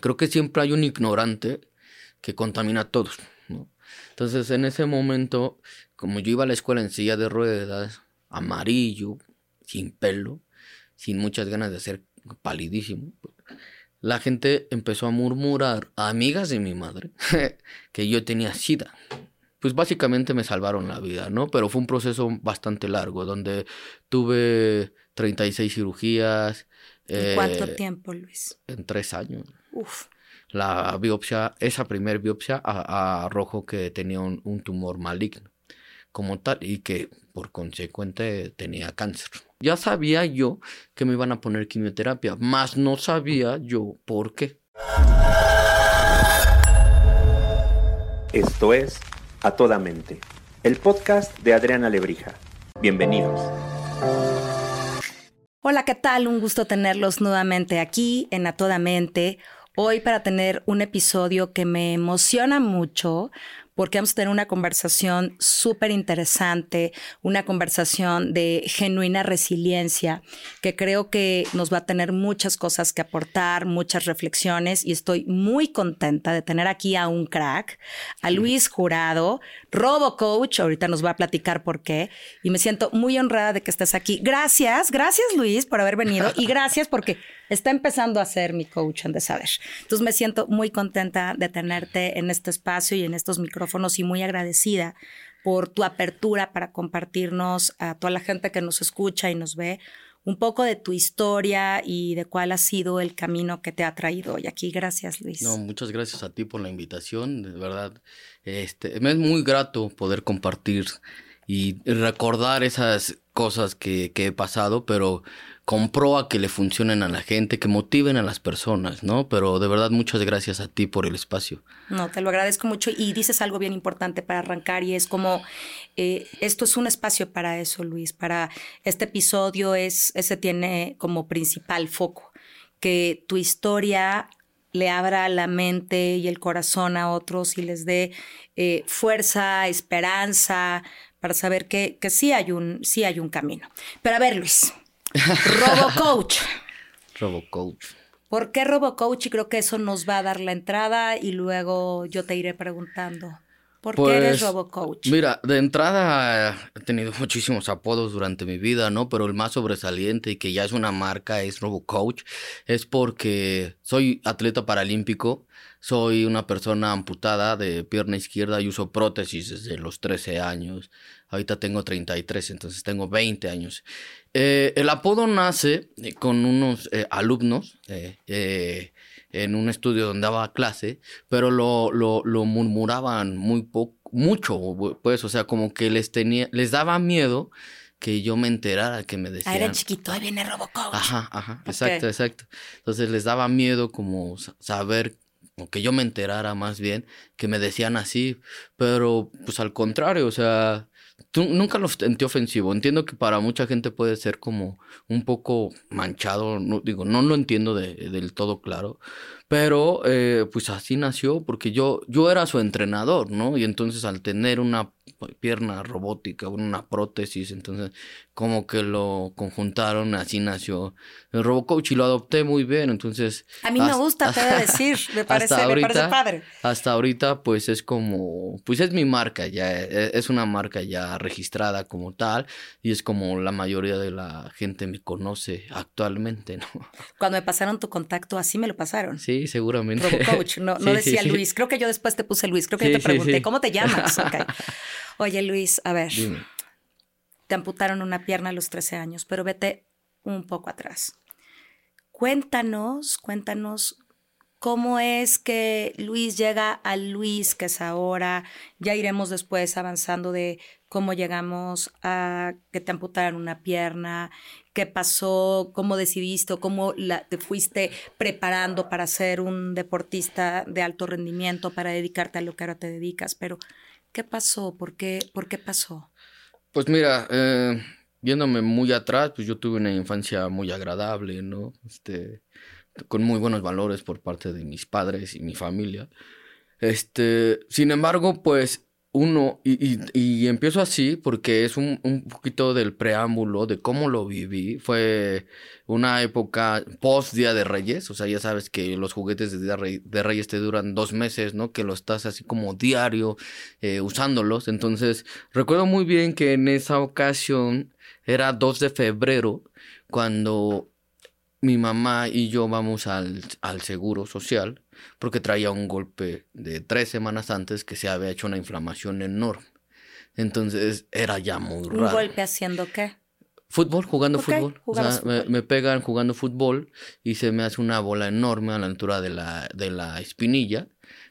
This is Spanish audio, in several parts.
creo que siempre hay un ignorante que contamina a todos, ¿no? Entonces, en ese momento, como yo iba a la escuela en silla de ruedas, amarillo, sin pelo, sin muchas ganas de ser palidísimo, la gente empezó a murmurar, amigas de mi madre, que yo tenía sida. Pues básicamente me salvaron la vida, ¿no? Pero fue un proceso bastante largo, donde tuve 36 cirugías. ¿En cuánto eh, tiempo, Luis? En tres años. Uf. La biopsia, esa primer biopsia arrojó que tenía un tumor maligno como tal y que por consecuente tenía cáncer. Ya sabía yo que me iban a poner quimioterapia, más no sabía yo por qué. Esto es A Toda Mente, el podcast de Adriana Lebrija. Bienvenidos. Hola, ¿qué tal? Un gusto tenerlos nuevamente aquí en A Toda Mente. Hoy para tener un episodio que me emociona mucho porque vamos a tener una conversación súper interesante, una conversación de genuina resiliencia, que creo que nos va a tener muchas cosas que aportar, muchas reflexiones, y estoy muy contenta de tener aquí a un crack, a Luis Jurado, Robo Coach, ahorita nos va a platicar por qué, y me siento muy honrada de que estés aquí. Gracias, gracias Luis por haber venido, y gracias porque está empezando a ser mi coach en de saber. Entonces me siento muy contenta de tenerte en este espacio y en estos micrófonos y muy agradecida por tu apertura para compartirnos a toda la gente que nos escucha y nos ve un poco de tu historia y de cuál ha sido el camino que te ha traído hoy aquí. Gracias, Luis. No, muchas gracias a ti por la invitación. De verdad, este, me es muy grato poder compartir y recordar esas cosas que, que he pasado, pero a que le funcionen a la gente, que motiven a las personas, ¿no? Pero de verdad muchas gracias a ti por el espacio. No, te lo agradezco mucho y dices algo bien importante para arrancar y es como, eh, esto es un espacio para eso, Luis, para este episodio es, ese tiene como principal foco, que tu historia le abra la mente y el corazón a otros y les dé eh, fuerza, esperanza, para saber que, que sí, hay un, sí hay un camino. Pero a ver, Luis, RoboCoach. RoboCoach. ¿Por qué RoboCoach? Y creo que eso nos va a dar la entrada y luego yo te iré preguntando. ¿Por qué eres pues, RoboCoach? Mira, de entrada he tenido muchísimos apodos durante mi vida, ¿no? Pero el más sobresaliente y que ya es una marca es RoboCoach. Es porque soy atleta paralímpico, soy una persona amputada de pierna izquierda y uso prótesis desde los 13 años. Ahorita tengo 33, entonces tengo 20 años. Eh, el apodo nace eh, con unos eh, alumnos en un estudio donde daba clase, pero lo, lo, lo murmuraban muy poco, mucho, pues, o sea, como que les tenía, les daba miedo que yo me enterara que me decían. Ah, era chiquito, ahí viene Robocop. Ajá, ajá, exacto, exacto. Entonces les daba miedo como saber, o que yo me enterara más bien, que me decían así, pero pues al contrario, o sea, Tú nunca lo sentí ofensivo. Entiendo que para mucha gente puede ser como un poco manchado. No, digo, no lo entiendo de, del todo claro. Pero eh, pues así nació porque yo, yo era su entrenador, ¿no? Y entonces al tener una pierna robótica, una prótesis, entonces como que lo conjuntaron, así nació el RoboCoach y lo adopté muy bien, entonces... A mí me gusta, te decir, me parece, me parece padre. Hasta ahorita pues es como, pues es mi marca ya, e, es una marca ya registrada como tal y es como la mayoría de la gente me conoce actualmente, ¿no? Cuando me pasaron tu contacto, así me lo pasaron. Sí, seguramente. RoboCoach, no, no decía Luis, creo que yo después te puse Luis, creo que yo te pregunté, ¿cómo te llamas? Okay. Oye, Luis, a ver. Te amputaron una pierna a los 13 años, pero vete un poco atrás. Cuéntanos, cuéntanos cómo es que Luis llega al Luis que es ahora. Ya iremos después avanzando de cómo llegamos a que te amputaron una pierna, qué pasó, cómo decidiste, cómo te fuiste preparando para ser un deportista de alto rendimiento, para dedicarte a lo que ahora te dedicas. Pero ¿Qué pasó? ¿Por qué, por qué pasó? Pues mira, eh, viéndome muy atrás, pues yo tuve una infancia muy agradable, ¿no? Este, con muy buenos valores por parte de mis padres y mi familia. Este, sin embargo, pues uno, y, y, empiezo así porque es un, un, poquito del preámbulo de cómo lo viví. Fue una época post Día de Reyes, o sea, ya sabes que los juguetes de Día de Reyes te duran dos meses, ¿no? Que lo estás así como diario eh, usándolos. Entonces, recuerdo muy bien que en esa ocasión era 2 de febrero cuando mi mamá y yo vamos al, al seguro social porque traía un golpe de tres semanas antes que se había hecho una inflamación enorme. Entonces era ya muy raro. ¿Un golpe haciendo qué? Fútbol, jugando fútbol. O sea, Me, pegan jugando fútbol y se me hace una bola enorme a la altura de la, de la espinilla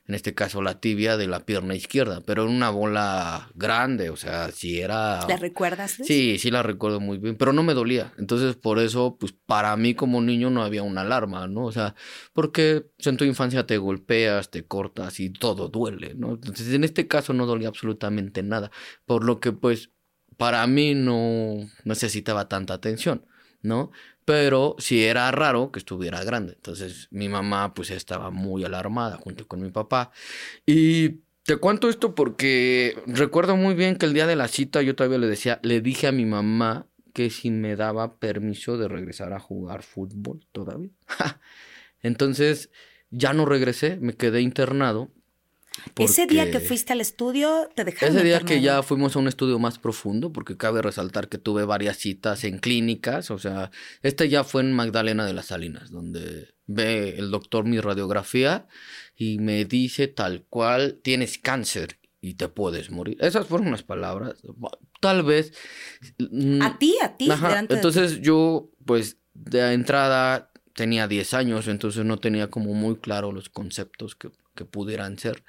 en este caso la tibia de la pierna izquierda, pero en una bola grande, o sea, si era... ¿La recuerdas? Sí, sí la recuerdo muy bien, pero no me dolía. Entonces, por eso, pues para mí como niño no había una alarma, ¿no? O sea, porque en tu infancia te golpeas, te cortas y todo duele, ¿no? Entonces, en este caso no dolía absolutamente nada, por lo que pues para mí no necesitaba tanta atención, ¿no? Pero sí era raro que estuviera grande. Entonces mi mamá pues estaba muy alarmada junto con mi papá. Y te cuento esto porque recuerdo muy bien que el día de la cita yo todavía le decía, le dije a mi mamá que si me daba permiso de regresar a jugar fútbol todavía. Entonces ya no regresé, me quedé internado ese día que fuiste al estudio, te dejaron. Ese día que ya fuimos a un estudio más profundo, porque cabe resaltar que tuve varias citas en clínicas, o sea, este ya fue en Magdalena de las Salinas, donde ve el doctor mi radiografía y me dice tal cual, tienes cáncer y te puedes morir. Esas fueron las palabras. Tal vez. Mm, a ti, a ti. entonces yo, pues, de entrada tenía 10 años, entonces no tenía como muy claro los conceptos que que pudieran ser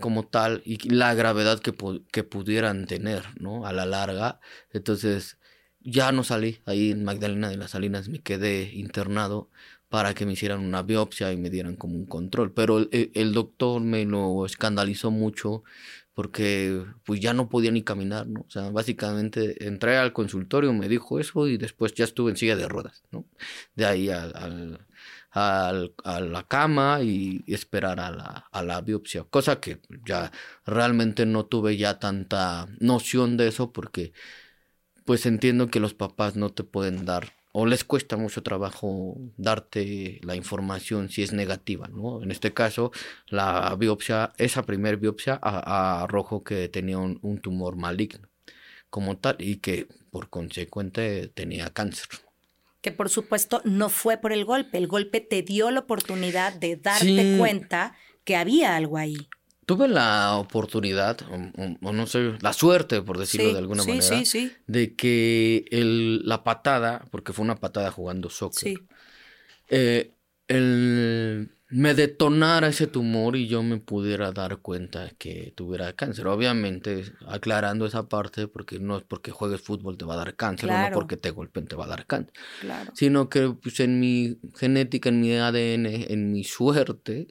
como tal y la gravedad que, que pudieran tener, ¿no? A la larga. Entonces, ya no salí ahí en Magdalena de las Salinas, me quedé internado para que me hicieran una biopsia y me dieran como un control. Pero el, el, doctor me lo escandalizó mucho porque pues ya no podía ni caminar, ¿no? O sea, básicamente entré al consultorio, me dijo eso y después ya estuve en silla de ruedas, ¿no? De ahí al a la cama y esperar a la, a la biopsia, cosa que ya realmente no tuve ya tanta noción de eso porque pues entiendo que los papás no te pueden dar o les cuesta mucho trabajo darte la información si es negativa, ¿no? En este caso, la biopsia, esa primer biopsia arrojó que tenía un, un tumor maligno como tal y que por consecuente tenía cáncer que por supuesto no fue por el golpe. El golpe te dio la oportunidad de darte cuenta que había algo ahí. Tuve la oportunidad, o, no sé, la suerte, por decirlo de alguna manera, de que el, la patada, porque fue una patada jugando soccer, eh, el, me detonara ese tumor y yo me pudiera dar cuenta que tuviera cáncer. Obviamente, aclarando esa parte, porque no es porque juegues fútbol te va a dar cáncer, no porque te golpeen te va a dar cáncer. Sino que pues, en mi genética, en mi ADN, en mi suerte,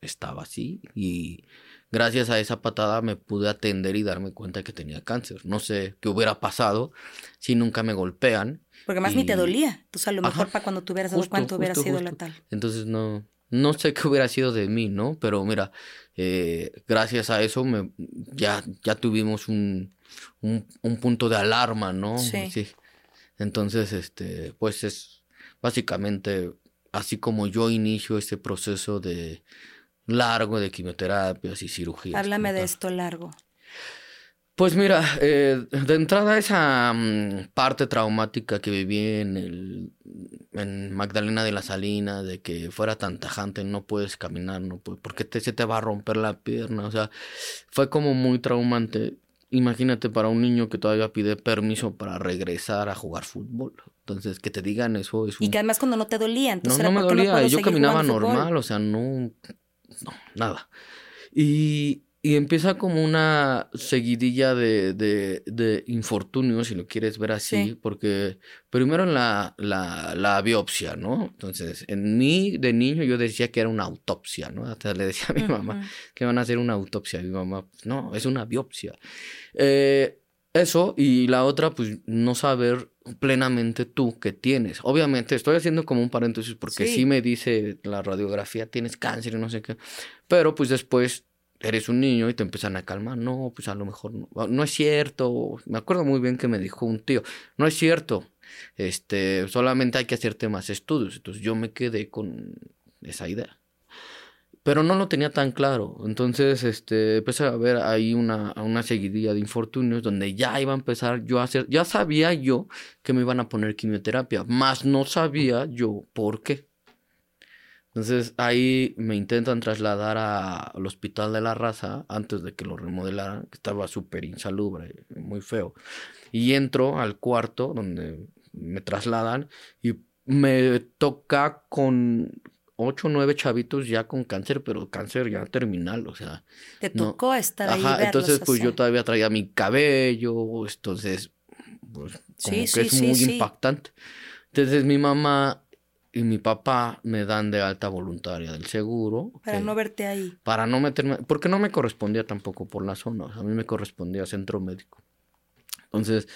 estaba así. Y gracias a esa patada me pude atender y darme cuenta que tenía cáncer. No sé qué hubiera pasado si nunca me golpean. Porque más ni te dolía. Entonces, a lo mejor para cuando tuvieras dado cuánto hubiera sido la tal. Entonces, no no sé qué hubiera sido de mí, ¿no? Pero mira, eh, gracias a eso me, ya, ya tuvimos un, un, punto de alarma, ¿no? Sí. Entonces, este, pues es básicamente así como yo inicio este proceso de largo de quimioterapias y cirugías. Háblame de esto largo. Pues mira, eh, de entrada esa mm, parte traumática que viví en, el, en Magdalena de la Salina, de que fuera tan tajante, no puedes caminar, no puedes, porque te, se te va a romper la pierna, o sea, fue como muy traumante. Imagínate para un niño que todavía pide permiso para regresar a jugar fútbol. Entonces, que te digan eso es un... Y que además cuando no te dolía, entonces... No, no me dolía, yo caminaba normal, o sea, no... No, nada. Y, y empieza como una seguidilla de, de, de infortunios, si lo quieres ver así, porque primero en la, la, la, biopsia, ¿no? Entonces, en mí de niño yo decía que era una autopsia, ¿no? Hasta le decía a mi mamá que van a hacer una autopsia. mi mamá, pues, no, es una biopsia. Eh, eso, y la otra, pues no saber plenamente tú qué tienes. Obviamente, estoy haciendo como un paréntesis porque sí. sí me dice la radiografía, tienes cáncer y no sé qué. Pero pues después eres un niño y te empiezan a calmar. No, pues a lo mejor no, no es cierto. Me acuerdo muy bien que me dijo un tío, no es cierto. Este, solamente hay que hacerte más estudios. Entonces yo me quedé con esa idea. Pero no lo tenía tan claro. Entonces, este, empecé a ver ahí una, una seguidilla de infortunios donde ya iba a empezar yo a hacer, ya sabía yo que me iban a poner quimioterapia, más no sabía yo por qué. Entonces ahí me intentan trasladar al hospital de la raza antes de que lo remodelaran, que estaba súper insalubre, muy feo. Y entro al cuarto donde me trasladan y me toca con ocho o nueve chavitos ya con cáncer, pero cáncer ya terminal, o sea. Te tocó estar ahí. Ajá, entonces pues yo todavía traía mi cabello, entonces, pues como que es muy impactante. Entonces mi mamá y mi papá me dan de alta voluntaria del seguro. Para no verte ahí. Para no meterme, porque no me correspondía tampoco por la zona, a mí me correspondía centro médico. Entonces,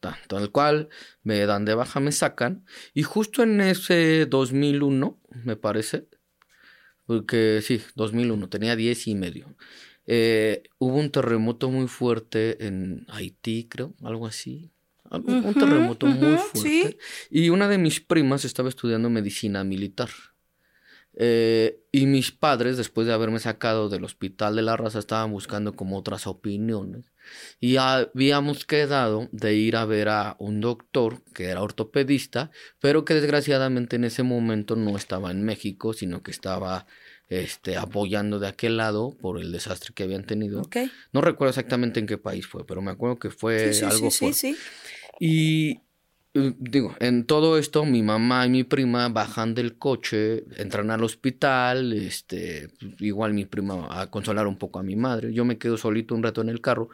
tal cual, me dan de baja, me sacan, y justo en ese 2001, me parece, porque sí, 2001, tenía 10 y medio, eh, hubo un terremoto muy fuerte en Haití, creo, algo así, un, terremoto muy fuerte. Y una de mis primas estaba estudiando medicina militar. Eh, y mis padres, después de haberme sacado del hospital de la raza, estaban buscando como otras opiniones. Y habíamos quedado de ir a ver a un doctor que era ortopedista, pero que desgraciadamente en ese momento no estaba en México, sino que estaba este, apoyando de aquel lado por el desastre que habían tenido. No recuerdo exactamente en qué país fue, pero me acuerdo que fue algo sí, fuerte. Y eh, digo, en todo esto mi mamá y mi prima bajan del coche, entran al hospital, este, igual mi prima a consolar un poco a mi madre, yo me quedo solito un rato en el carro,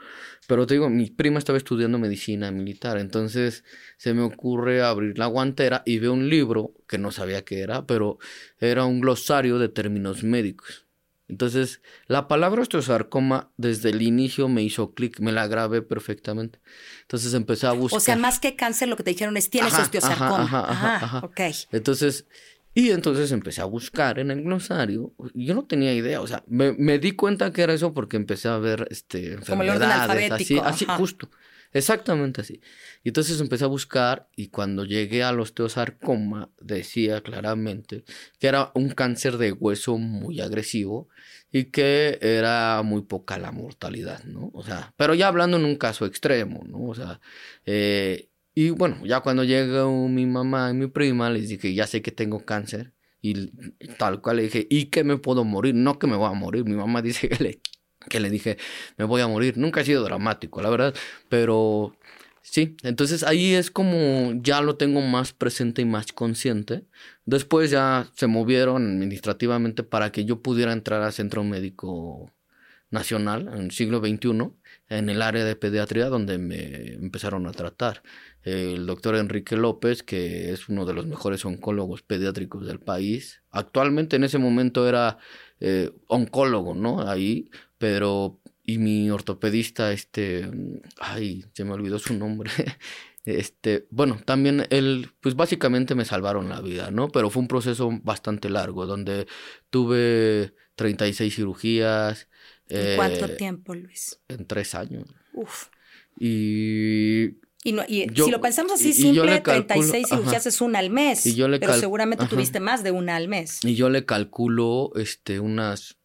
pero te digo, mi prima estaba estudiando medicina militar, entonces se me ocurre abrir la guantera y veo un libro que no sabía qué era, pero era un glosario de términos médicos. Entonces, la palabra osteosarcoma desde el inicio me hizo clic, me la grabé perfectamente. Entonces empecé a buscar. O sea, más que cáncer, lo que te dijeron es tienes osteosarcoma. Ajá, ajá, ajá, Ok. Entonces, y entonces empecé a buscar en el glosario. Yo no tenía idea, o sea, me, di cuenta que era eso porque empecé a ver este, enfermedades, así, así justo. Exactamente así. Y entonces empecé a buscar y cuando llegué al osteosarcoma decía claramente que era un cáncer de hueso muy agresivo y que era muy poca la mortalidad, ¿no? O sea, pero ya hablando en un caso extremo, ¿no? O sea, eh, y bueno, ya cuando llegó mi mamá y mi prima les dije, ya sé que tengo cáncer y tal cual le dije, ¿y que me puedo morir? No que me voy a morir. Mi mamá dice que le que le dije, me voy a morir. Nunca ha sido dramático, la verdad, pero sí, entonces ahí es como ya lo tengo más presente y más consciente. Después ya se movieron administrativamente para que yo pudiera entrar al Centro Médico Nacional en el siglo XXI, en el área de pediatría, donde me empezaron a tratar. El doctor Enrique López, que es uno de los mejores oncólogos pediátricos del país. Actualmente en ese momento era eh, oncólogo, ¿no? Ahí, pero y mi ortopedista, este, ay, se me olvidó su nombre. Este, bueno, también él, pues básicamente me salvaron la vida, ¿no? Pero fue un proceso bastante largo, donde tuve 36 cirugías. ¿En cuánto eh, tiempo, Luis? En tres años. Uf. Y y, no, y si lo pensamos así simple, 36 cirugías es una al mes. pero seguramente tuviste más de una al mes. Y yo le calculo este, unas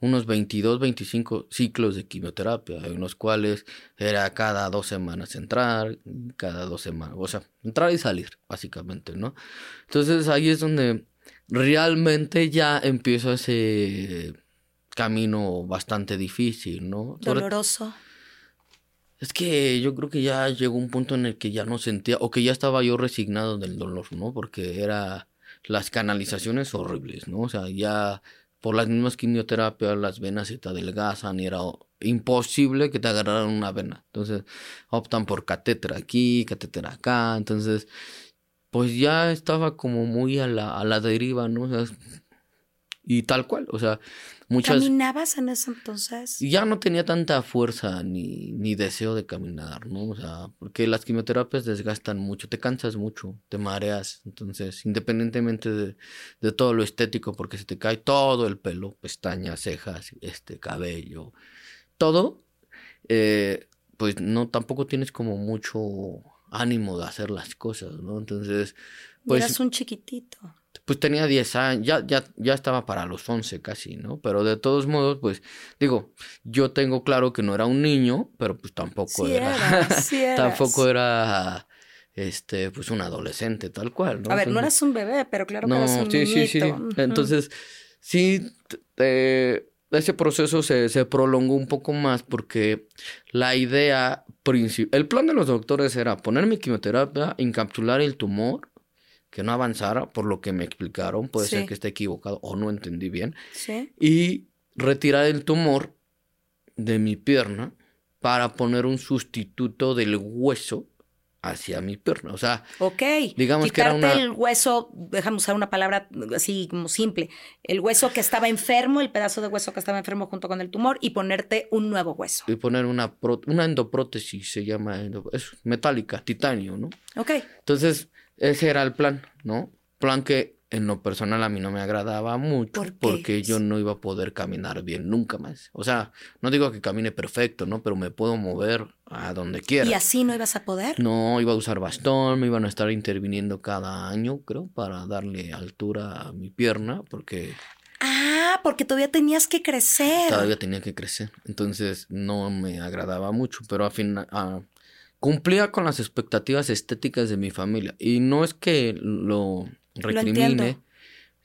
unos 22, 25 ciclos de quimioterapia, en los cuales era cada dos semanas entrar, cada dos semanas, o sea, entrar y salir, básicamente, ¿no? Entonces ahí es donde realmente ya empiezo ese camino bastante difícil, ¿no? Doloroso. Es que yo creo que ya llegó un punto en el que ya no sentía, o que ya estaba yo resignado del dolor, ¿no? Porque era las canalizaciones horribles, ¿no? O sea, ya por las mismas quimioterapias las venas se te adelgazan y era imposible que te agarraran una vena. Entonces optan por catéter aquí, catéter acá. Entonces, pues ya estaba como muy a la, a la deriva, ¿no? O sea, Y tal cual, o sea, muchas... ¿Caminabas en ese entonces? Ya no tenía tanta fuerza ni, ni deseo de caminar, ¿no? O sea, porque las quimioterapias desgastan mucho, te cansas mucho, te mareas. Entonces, independientemente de, de todo lo estético, porque se te cae todo el pelo, pestañas, cejas, este, cabello, todo, eh, pues no, tampoco tienes como mucho ánimo de hacer las cosas, ¿no? Entonces, pues... Eras un chiquitito. Pues tenía 10 años, ya, ya, ya estaba para los 11 casi, ¿no? Pero de todos modos, pues, digo, yo tengo claro que no era un niño, pero pues tampoco Sí era... sí tampoco era, este, pues un adolescente, tal cual, ¿no? A ver, no eras un bebé, pero claro que no, eras un sí, sí, sí. niñito. Ujú. Entonces, sí, eh, ese proceso se, se prolongó un poco más porque la idea principal, el plan de los doctores era poner mi quimioterapia, encapsular el tumor, que no avanzara, por lo que me explicaron, puede Sí. ser que esté equivocado o no entendí bien, Sí. y retirar el tumor de mi pierna para poner un sustituto del hueso hacia mi pierna. O sea, Ok. Digamos que era Quitarte una- el hueso, déjame usar una palabra así como simple, el hueso que estaba enfermo, el pedazo de hueso que estaba enfermo junto con el tumor y ponerte un nuevo hueso. y poner una, pró- una endoprótesis, se llama, es metálica, titanio, ¿no? Ok. Entonces, ese era el plan, ¿no? Plan que en lo personal a mí no me agradaba mucho ¿Por qué? porque yo no iba a poder caminar bien nunca más. O sea, no digo que camine perfecto, ¿no? Pero me puedo mover a donde quiera. ¿Y así no ibas a poder? No, iba a usar bastón, me iban a estar interviniendo cada año, creo, para darle altura a mi pierna, porque Ah, porque todavía tenías que crecer. todavía tenía que crecer. Entonces no me agradaba mucho, pero al final cumplía con las expectativas estéticas de mi familia. Y no es que lo recrimine,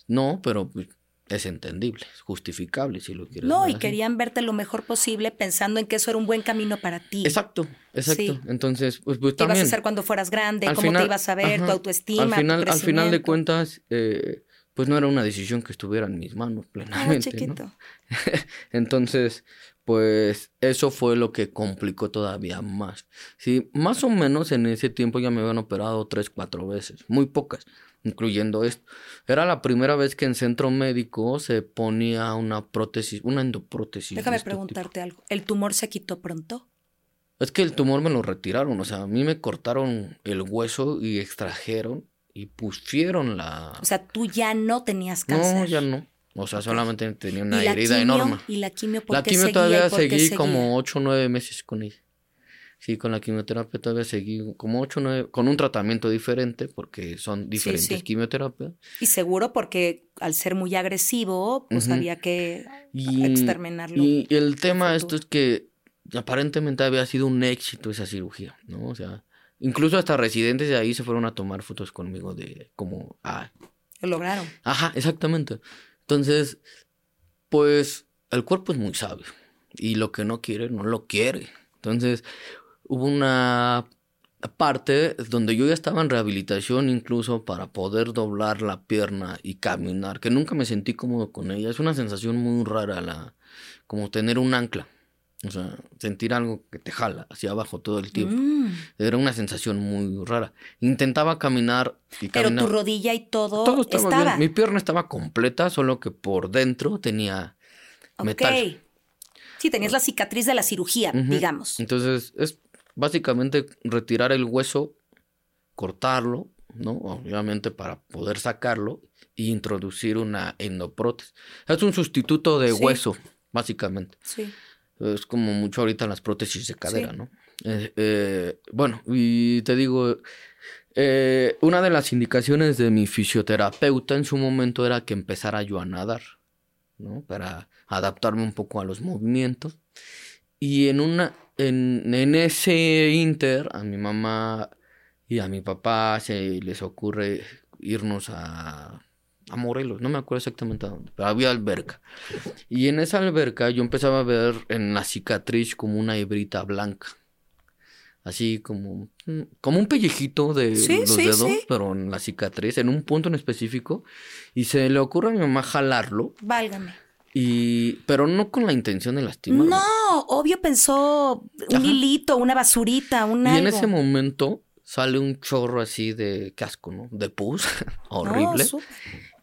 no, pero pues, es entendible, es justificable si lo quieres No, ver y así. querían verte lo mejor posible pensando en que eso era un buen camino para ti. Exacto, exacto. Sí. Entonces, pues, pues ¿Qué ibas a también. hacer cuando fueras grande? al ¿Cómo final- te ibas a ver? ¿Tu autoestima? Al tu final, al final de cuentas, eh, pues no era una decisión que estuviera en mis manos Ah, plenamente. ¿no? chiquito. Entonces, pues eso fue lo que complicó todavía más. Sí, más o menos en ese tiempo ya me habían operado tres, cuatro veces, muy pocas, incluyendo esto. Era la primera vez que en centro médico se ponía una prótesis, una endoprótesis. Déjame este tipo. preguntarte algo. ¿El tumor se quitó pronto? Es que el tumor me lo retiraron, o sea, a mí me cortaron el hueso y extrajeron y pusieron la... O sea, tú ya no tenías cáncer. no, ya no. O sea, solamente tenía una ¿Y la herida quimio? enorme. ¿Y la quimio por La quimio seguía todavía seguí seguía? como 8 o 9 meses con ella. Sí, con la quimioterapia todavía seguí como 8 o 9, con un tratamiento diferente, porque son diferentes sí. quimioterapias. Y seguro porque al ser muy agresivo, pues había que Y, exterminarlo. y el tema de esto es que aparentemente había sido un éxito esa cirugía, ¿no? O sea, incluso hasta residentes de ahí se fueron a tomar fotos conmigo de como, ah, Lo lograron. Ajá, exactamente. Entonces, pues el cuerpo es muy sabio y lo que no quiere, no lo quiere. Entonces, hubo una parte donde yo ya estaba en rehabilitación incluso para poder doblar la pierna y caminar, que nunca me sentí cómodo con ella. Es una sensación muy rara, la, como tener un ancla. O sea, sentir algo que te jala hacia abajo todo el tiempo. Mm. Era una sensación muy rara. Intentaba caminar y Pero tu rodilla y todo, Todo estaba, estaba. bien. Mi pierna estaba completa, solo que por dentro tenía Ok. metal. Sí, tenías la cicatriz de la cirugía, digamos. Entonces, es básicamente retirar el hueso, cortarlo, ¿no? Obviamente para poder sacarlo e introducir una endoprótesis. Es un sustituto de Sí. hueso, básicamente. Sí. Es como mucho ahorita las prótesis de cadera, Sí. ¿no? Eh, eh, bueno, y te digo, eh, una de las indicaciones de mi fisioterapeuta en su momento era que empezara yo a nadar, ¿no? Para adaptarme un poco a los movimientos. Y en una, en, en ese inter, a mi mamá y a mi papá se les ocurre irnos a, a Morelos, no me acuerdo exactamente a dónde, pero había alberca. Y en esa alberca yo empezaba a ver en la cicatriz como una hebrita blanca. Así como, mm, como un pellejito de Sí, los sí, dedos, sí. pero en la cicatriz, en un punto en específico. Y se le ocurre a mi mamá jalarlo, Válgame. y, pero no con la intención de lastimarme. No, obvio pensó un Ajá. hilito, una basurita, un Y en ese momento sale un chorro así de casco, ¿no? De pus, No, horrible. súper.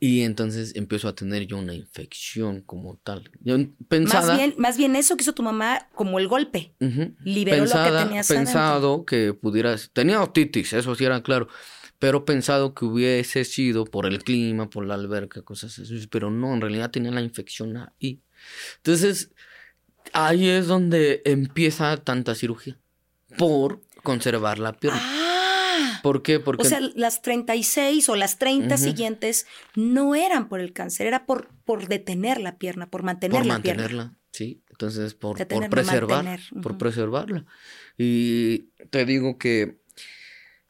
Y entonces empiezo a tener yo una infección como tal. Yo pensaba... Más bien, más bien eso que hizo tu mamá como el golpe. Liberó lo que tenías Pensado que pudieras... Tenía otitis, eso sí era claro. Pero pensado que hubiese sido por el clima, por la alberca, cosas así. Pero no, en realidad tenía la infección ahí. Entonces, ahí es donde empieza tanta cirugía. Por conservar la pierna. Ah. ¿Por qué? Porque... O sea, las 36 o las 30 siguientes no eran por el cáncer, era por, por detener la pierna, por mantener por la mantenerla, sí. Entonces, por, por preservar, por preservarla. Y te digo que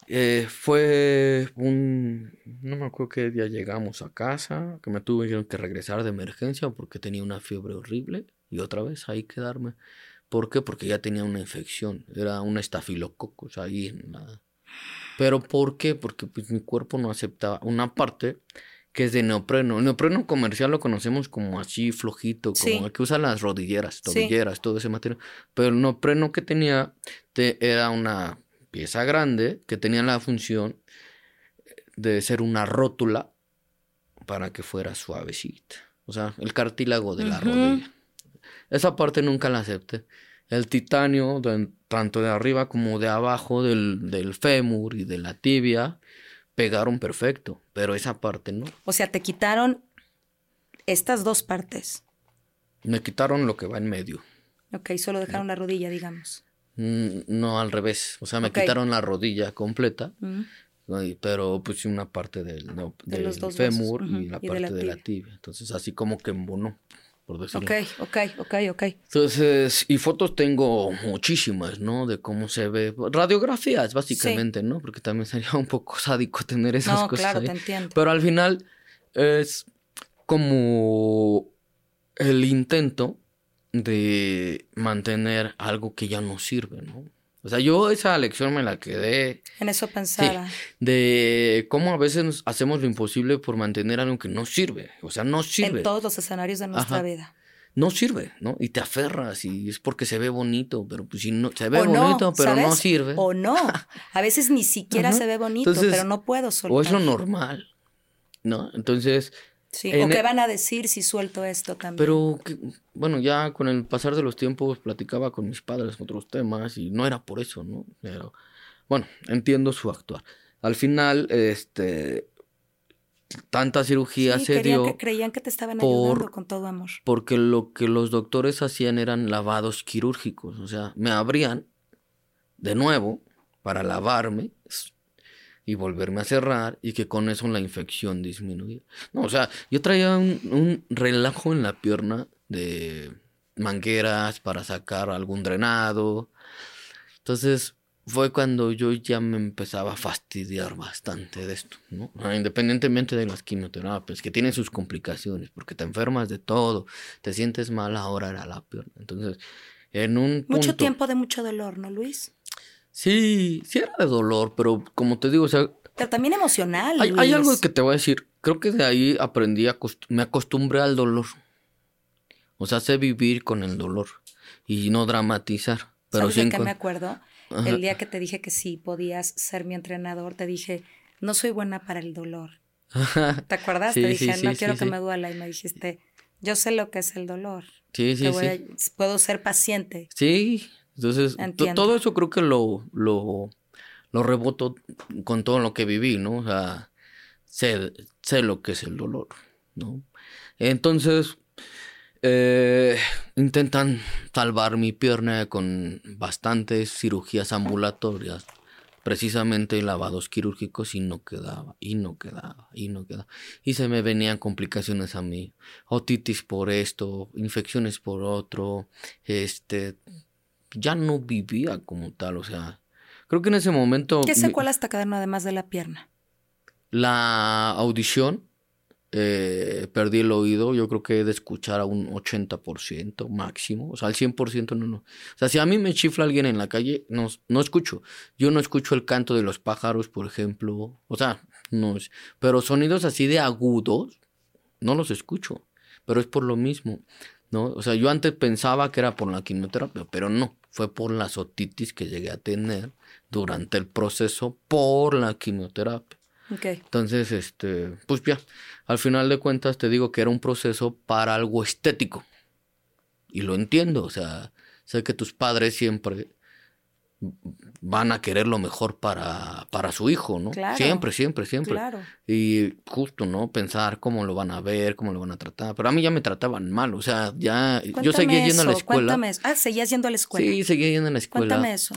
eh, fue un... No me acuerdo qué día llegamos a casa, que me tuve que regresar de emergencia porque tenía una fiebre horrible y otra vez ahí quedarme. ¿Por qué? Porque ya tenía una infección, era un estafilococos ahí en la... Pero ¿por qué? Porque pues, mi cuerpo no aceptaba una parte que es de neopreno. El neopreno comercial lo conocemos como así flojito, como el que usa las rodilleras, tobilleras, todo ese material. Pero el neopreno que tenía era una pieza grande que tenía la función de ser una rótula para que fuera suavecita. O sea, el cartílago de la rodilla. Esa parte nunca la acepté. El titanio, tanto de arriba como de abajo del, del fémur y de la tibia, pegaron perfecto, pero esa parte no. O sea, te quitaron estas dos partes. Me quitaron lo que va en medio. Ok, solo dejaron la rodilla, digamos. Mm, no, al revés. O sea, me quitaron la rodilla completa, pero pues una parte del, del fémur y la parte de la tibia. Entonces, así como que embonó por decirlo. Ok, ok, ok, ok. Entonces, y fotos tengo muchísimas, ¿no? De cómo se ve. Radiografías, básicamente, ¿no? Porque también sería un poco sádico tener esas no, cosas. Claro, te entiendo. Pero al final es como el intento de mantener algo que ya no sirve, ¿no? O sea, yo esa lección me la quedé. En eso pensaba. de cómo a veces hacemos lo imposible por mantener algo que no sirve. O sea, no sirve. En todos los escenarios de nuestra vida. No sirve, ¿no? Y te aferras y es porque se ve bonito, pero pues si no, se ve bonito, pero no sirve. O no. A veces ni siquiera se ve bonito, pero no puedo soltar. O es lo normal, ¿no? Entonces, Sí, o qué e van a decir si suelto esto también. Pero, bueno, ya con el pasar de los tiempos platicaba con mis padres otros temas y no era por eso, ¿no? Pero, bueno, entiendo su actuar. Al final, este, tanta cirugía se dio. Que creían que te estaban ayudando con todo amor. Porque lo que los doctores hacían eran lavados quirúrgicos, o sea, me abrían de nuevo para lavarme, y volverme a cerrar y que con eso la infección disminuía. No, o sea, yo traía un, relajo en la pierna de mangueras para sacar algún drenado. Entonces fue cuando yo ya me empezaba a fastidiar bastante de esto, ¿no? Independientemente de las quimioterapias, que tienen sus complicaciones, porque te enfermas de todo, te sientes mal, ahora era la pierna. Entonces, en un... Mucho tiempo de mucho dolor, ¿no, Luis? Sí, sí era de dolor, pero como te digo, o sea... Pero también emocional. Hay, hay algo que te voy a decir. Creo que de ahí aprendí, a me acostumbré al dolor. O sea, sé vivir con el dolor y no dramatizar. Pero ¿Sabes de qué me acuerdo? El día que te dije que sí podías ser mi entrenador, te dije, no soy buena para el dolor. ¿Te acuerdas? te dije, no quiero que me duela. Y me dijiste, yo sé lo que es el dolor. Sí, sí, sí. puedo ser paciente. Sí, entonces, todo eso creo que lo, lo, lo reboto con todo lo que viví, ¿no? O sea, sé, sé lo que es el dolor, ¿no? Entonces, eh, intentan salvar mi pierna con bastantes cirugías ambulatorias, precisamente lavados quirúrgicos y no quedaba, y no quedaba, y no quedaba. Y se me venían complicaciones a mí, otitis por esto, infecciones por otro, este, ya no vivía como tal, o sea, creo que en ese momento... ¿Qué secuelas te quedaron además de la pierna? La audición, eh, perdí el oído, yo creo que he de escuchar a un 80% máximo, o sea, al 100% no, no. O sea, si a mí me chifla alguien en la calle, no, no escucho. Yo no escucho el canto de los pájaros, por ejemplo, o sea, no es... Pero sonidos así de agudos, no los escucho, pero es por lo mismo. ¿no? O sea, yo antes pensaba que era por la quimioterapia, pero no, fue por la otitis que llegué a tener durante el proceso por la quimioterapia. Ok. Entonces, este, pues ya, al final de cuentas te digo que era un proceso para algo estético. Y lo entiendo, o sea, sé que tus padres siempre van a querer lo mejor para, para su hijo, ¿no? Claro. Siempre, siempre, siempre. Claro. Y justo, ¿no? Pensar cómo lo van a ver, cómo lo van a tratar. Pero a mí ya me trataban mal, o sea, ya yo Cuéntame seguía yendo a la eso, escuela. Cuéntame eso. Ah, seguías yendo a la escuela. Sí, seguía yendo a la escuela. Cuéntame eso.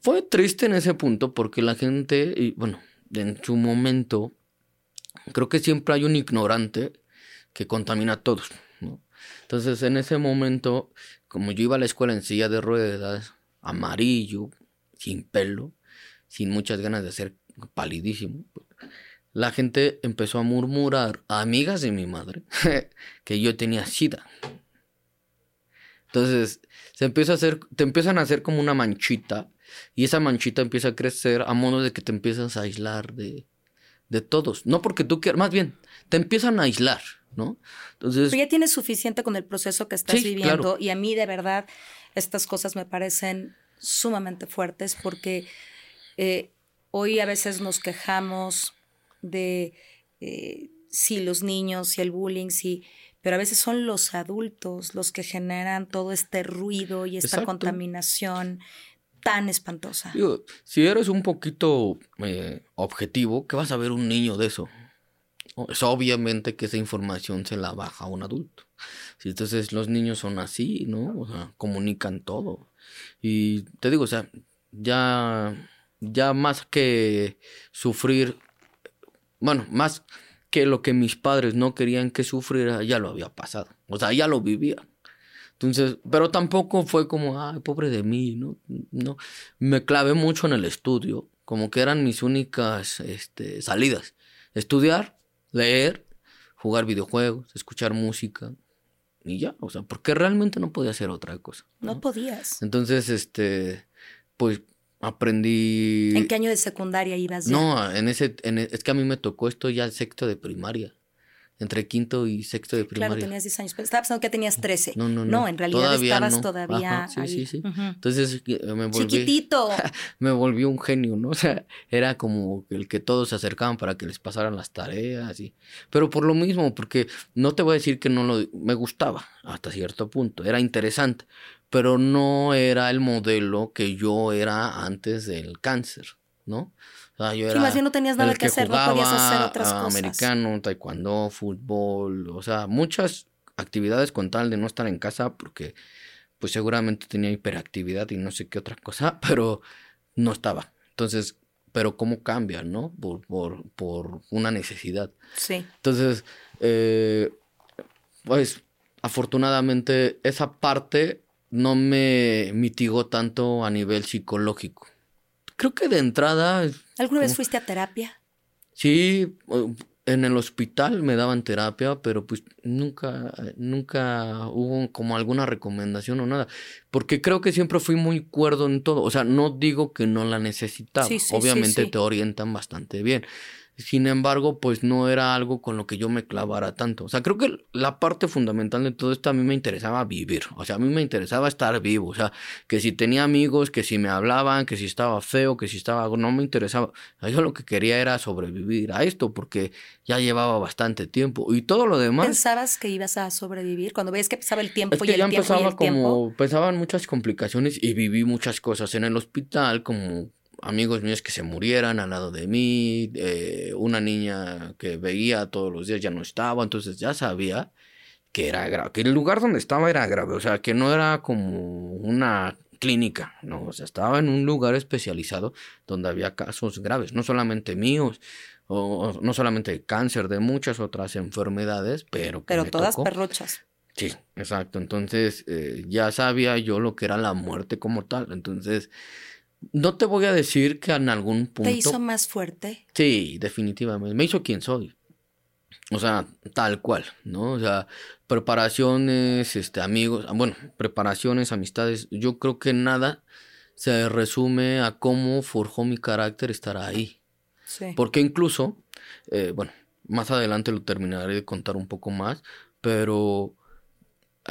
Fue triste en ese punto porque la gente, y bueno, en su momento, creo que siempre hay un ignorante que contamina a todos, ¿no? Entonces, en ese momento, como yo iba a la escuela en silla de ruedas, amarillo, sin pelo, sin muchas ganas de ser palidísimo, la gente empezó a murmurar, amigas de mi madre, que yo tenía sida. Entonces, se empieza a hacer, te empiezan a hacer como una manchita y esa manchita empieza a crecer a modo de que te empiezas a aislar de, de todos. No porque tú quieras, más bien, te empiezan a aislar, ¿no? Entonces, Pero ya tienes suficiente con el proceso que estás Sí, viviendo claro. y a mí de verdad estas cosas me parecen sumamente fuertes porque eh, hoy a veces nos quejamos de eh, si los niños, si el bullying, si, pero a veces son los adultos los que generan todo este ruido y esta Exacto. contaminación tan espantosa. digo, si eres un poquito eh, objetivo, ¿qué vas a ver un niño de eso? Obviamente que esa información se la baja a un adulto. Sí, entonces los niños son así, ¿no? Comunican todo. Y te digo, o sea, ya, ya más que sufrir, bueno, más que lo que mis padres no querían que sufriera, ya lo había pasado. O sea, ya lo vivía. Entonces, pero tampoco fue como, ay, pobre de mí, ¿no? No, me clavé mucho en el estudio, como que eran mis únicas este, salidas. Estudiar, leer, jugar videojuegos, escuchar música y ya, o sea, porque realmente no podía hacer otra cosa. No podías. Entonces, este, pues aprendí... ¿En qué año de secundaria ibas ya? No, en ese, en e- es que a mí me tocó esto ya sexto de primaria, entre quinto y sexto de primaria. Claro, tenías 10 años. Pero estaba pensando que tenías 13. No, no, no. en realidad Todavía estabas no. todavía Ajá, sí, ahí. sí, sí. Entonces eh, me volví, Chiquitito. me volví un genio, ¿no? O sea, era como el que todos se acercaban para que les pasaran las tareas y... Pero por lo mismo, porque no te voy a decir que no lo... Me gustaba hasta cierto punto, era interesante, pero no era el modelo que yo era antes del cáncer, ¿no? Sea, yo Sí, más bien no tenías nada que hacer, no podías hacer otras cosas. Americano, taekwondo, fútbol, o sea, muchas actividades con tal de no estar en casa porque pues seguramente tenía hiperactividad y no sé qué otra cosa, pero no estaba. Entonces, pero cómo cambia, ¿no? Por, por, por una necesidad. Sí. Entonces, eh, pues afortunadamente esa parte no me mitigó tanto a nivel psicológico. Creo que de entrada ¿Alguna vez fuiste a terapia? Sí, en el hospital me daban terapia, pero pues nunca, nunca hubo como alguna recomendación o nada, porque creo que siempre fui muy cuerdo en todo, o sea, no digo que no la necesitaba, Sí, sí, sí, obviamente sí. te orientan bastante bien. Sin embargo, pues no era algo con lo que yo me clavara tanto. O sea, creo que la parte fundamental de todo esto a mí me interesaba vivir. O sea, a mí me interesaba estar vivo. O sea, que si tenía amigos, que si me hablaban, que si estaba feo, que si estaba... No me interesaba. O sea, yo lo que quería era sobrevivir a esto porque ya llevaba bastante tiempo. Y todo lo demás... ¿Pensabas que ibas a sobrevivir? Cuando ves que pasaba el tiempo Es y que el ya tiempo y empezaba el tiempo. como, pensaban muchas complicaciones y viví muchas cosas en el hospital, como amigos míos que se murieran al lado de mí, eh, una niña que veía todos los días ya no estaba, entonces ya sabía que era grave, que el lugar donde estaba era grave, o sea, que no era como una clínica, no, o sea, estaba en un lugar especializado donde había casos graves, no solamente míos, o, o no solamente cáncer, de muchas otras enfermedades, pero que Pero me todas tocó. perruchas. Sí, exacto. Entonces eh, ya sabía yo lo que era la muerte como tal. Entonces, no te voy a decir que en algún punto... ¿Te hizo más fuerte? Sí, definitivamente. Me hizo quien soy. O sea, tal cual, ¿no? O sea, preparaciones, este, amigos, ah, bueno, preparaciones, amistades. Yo creo que nada se resume a cómo forjó mi carácter estar ahí. Sí. Porque incluso, eh, bueno, más adelante lo terminaré de contar un poco más, pero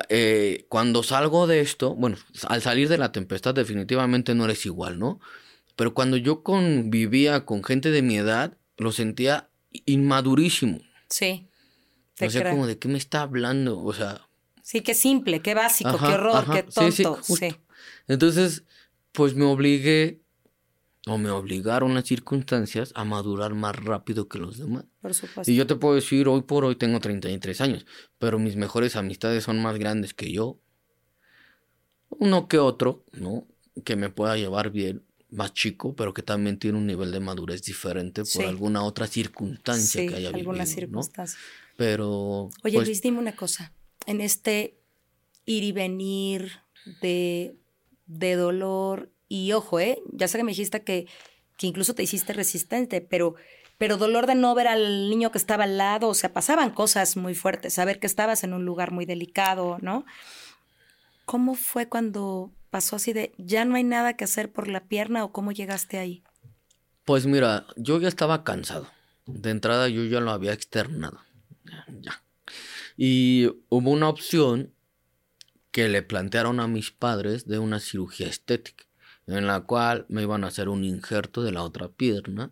eh, cuando salgo de esto, bueno, al salir de la tempestad definitivamente no eres igual, ¿no? Pero cuando yo convivía con gente de mi edad, lo sentía inmadurísimo. Sí. o sea, como de qué me está hablando, o sea. Sí, qué simple, qué básico, qué horror, qué tonto. Sí, Entonces, pues me obligué o me obligaron las circunstancias a madurar más rápido que los demás. Por supuesto. Y yo te puedo decir, hoy por hoy tengo 33 años, pero mis mejores amistades son más grandes que yo. Uno que otro, ¿no? Que me pueda llevar bien, más chico, pero que también tiene un nivel de madurez diferente por alguna otra circunstancia que haya vivido. Alguna circunstancia. Pero. Oye, pues Luis, dime una cosa. En este ir y venir de, de dolor, y ojo, ¿eh? Ya sé que me dijiste que, que incluso te hiciste resistente, pero, pero dolor de no ver al niño que estaba al lado, o sea, pasaban cosas muy fuertes, saber que estabas en un lugar muy delicado, ¿no? ¿Cómo fue cuando pasó así de ya no hay nada que hacer por la pierna o cómo llegaste ahí? Pues mira, yo ya estaba cansado. De entrada yo ya lo había externado. Ya. Y hubo una opción que le plantearon a mis padres de una cirugía estética, en la cual me iban a hacer un injerto de la otra pierna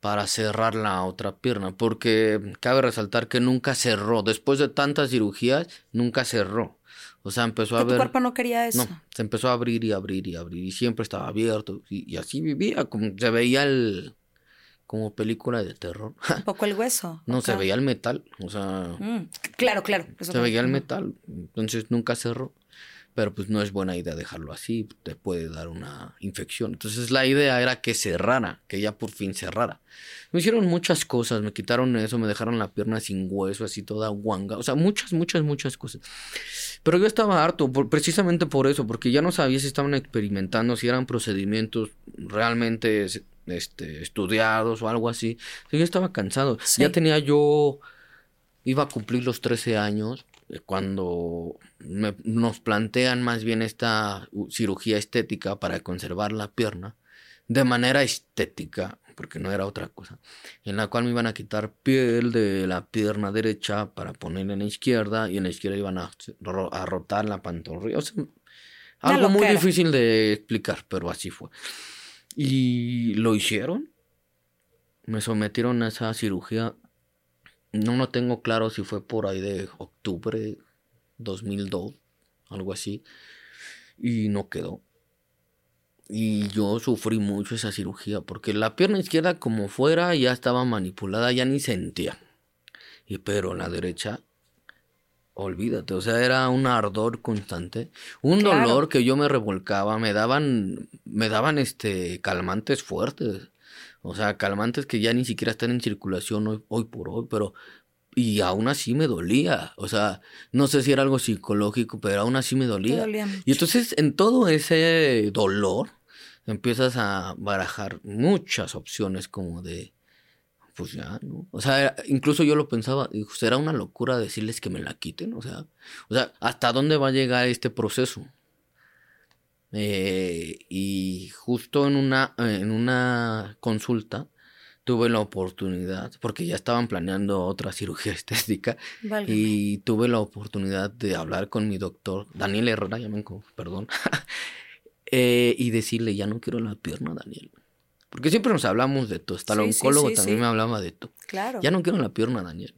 para cerrar la otra pierna, porque cabe resaltar que nunca cerró, después de tantas cirugías, nunca cerró. O sea, empezó a ver... Tu cuerpo no quería eso. No, se empezó a abrir y abrir y abrir y siempre estaba abierto y, así vivía, como se veía el... como película de terror. Un poco el hueso. no, se veía el metal, o sea... Mm, claro, claro. se veía el metal, entonces nunca cerró. Pero pues no es buena idea dejarlo así, te puede dar una infección. Entonces la idea era que cerrara, que ya por fin cerrara. Me hicieron muchas cosas, me quitaron eso, me dejaron la pierna sin hueso, así toda guanga. O sea, muchas, muchas, muchas cosas. Pero yo estaba harto, precisamente por eso, porque ya no sabía si estaban experimentando, si eran procedimientos realmente este, estudiados o algo así. Yo estaba cansado. Ya tenía yo, iba a cumplir los 13 años eh, cuando nos plantean más bien esta cirugía estética para conservar la pierna de manera estética porque no era otra cosa, en la cual me iban a quitar piel de la pierna derecha para ponerla en la izquierda y en la izquierda iban a, a rotar la pantorrilla. algo muy difícil de explicar, pero así fue. Y lo hicieron. Me sometieron a esa cirugía. No lo tengo claro si fue por ahí de octubre 2002, algo así. Y no quedó. Y yo sufrí mucho esa cirugía porque la pierna izquierda como fuera ya estaba manipulada, ya ni sentía. Y pero la derecha, olvídate, o sea, era un ardor constante, un dolor que yo me revolcaba, me daban me daban este calmantes fuertes. O sea, calmantes que ya ni siquiera están en circulación hoy, hoy por hoy, pero y aún así me dolía. O sea, no sé si era algo psicológico, pero aún así me dolía. y entonces en todo ese dolor, empiezas a barajar muchas opciones como de, pues ya, ¿no? O sea, incluso yo lo pensaba, será una locura decirles que me la quiten, o sea, o sea, ¿hasta dónde va a llegar este proceso? Eh, y justo en una, en una consulta tuve la oportunidad, porque ya estaban planeando otra cirugía estética, y tuve la oportunidad de hablar con mi doctor, Daniel Herrera, llamen, perdón, Eh, y decirle, ya no quiero la pierna, Daniel. Porque siempre nos hablamos de esto. Hasta el oncólogo también me hablaba de esto. Claro. Ya no quiero la pierna, Daniel.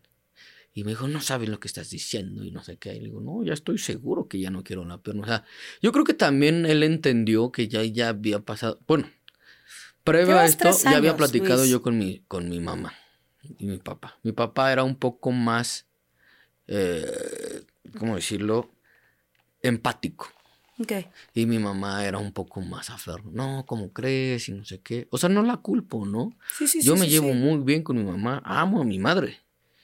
Y me dijo, no sabes lo que estás diciendo y no sé qué. Y le digo, no, ya estoy seguro que ya no quiero la pierna. O sea, yo creo que también él entendió que ya, ya había pasado. Bueno, previo a esto, ya había platicado yo con mi, con mi mamá y mi papá. Mi papá era un poco más, eh, ¿cómo decirlo? Empático. Y mi mamá era un poco más aferrada. No, ¿cómo crees? Y no sé qué. O sea, no la culpo, ¿no? Sí, sí, Yo me llevo muy bien con mi mamá. Amo a mi madre.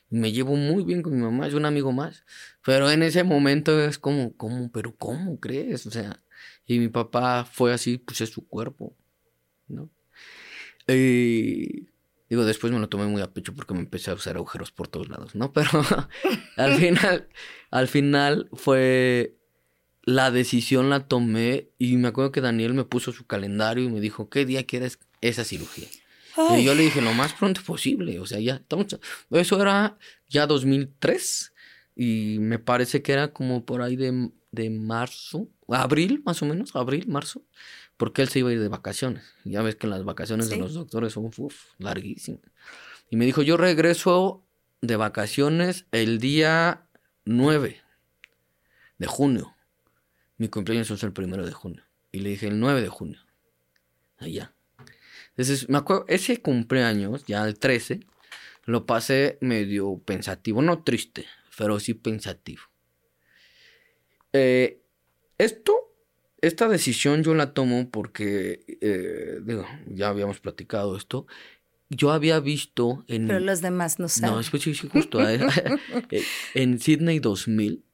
Me llevo muy bien con mi mamá. Es un amigo más. Pero en ese momento es como, ¿cómo? ¿Pero cómo crees? O sea, y mi papá fue así, pues es su cuerpo, ¿no? Y digo, después me lo tomé muy a pecho porque me empecé a usar agujeros por todos lados, ¿no? Pero al final, al final fue la decisión la tomé y me acuerdo que Daniel me puso su calendario y me dijo, ¿qué día quieres esa cirugía? Y yo le dije, lo más pronto posible, o sea, ya estamos... Eso era ya 2003 y me parece que era como por ahí de, de marzo, abril más o menos, abril, marzo, porque él se iba a ir de vacaciones. Ya ves que las vacaciones de los doctores son uf, larguísimas. Y me dijo, yo regreso de vacaciones el día 9 de junio. Mi cumpleaños es el primero de junio. Y le dije, el 9 de junio. Allá. Entonces, me acuerdo, ese cumpleaños, ya el 13, lo pasé medio pensativo. No triste, pero sí pensativo. Eh, esto, esta decisión yo la tomo porque, eh, digo, ya habíamos platicado esto. Yo había visto en... Pero los demás no saben. No, sí, sí, justo. eh, en Sydney 2000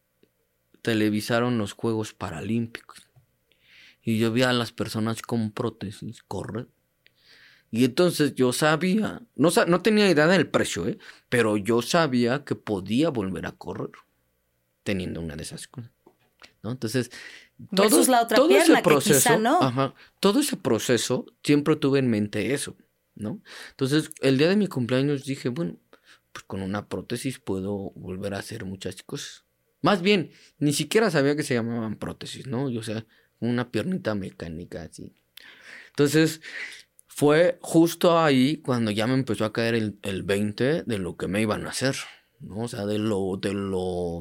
televisaron los Juegos Paralímpicos. Y yo vi a las personas con prótesis correr. Y entonces yo sabía, no, no tenía idea del precio, ¿eh? pero yo sabía que podía volver a correr teniendo una de esas cosas. ¿no? Entonces, todo, la otra ese proceso, no. ajá, todo ese proceso, siempre tuve en mente eso, ¿no? Entonces, el día de mi cumpleaños dije, bueno, pues con una prótesis puedo volver a hacer muchas cosas. Más bien, ni siquiera sabía que se llamaban prótesis, ¿no? Yo, o sea, una piernita mecánica así. Entonces, fue justo ahí cuando ya me empezó a caer el, el 20 de lo que me iban a hacer, ¿no? O sea, de lo, de lo,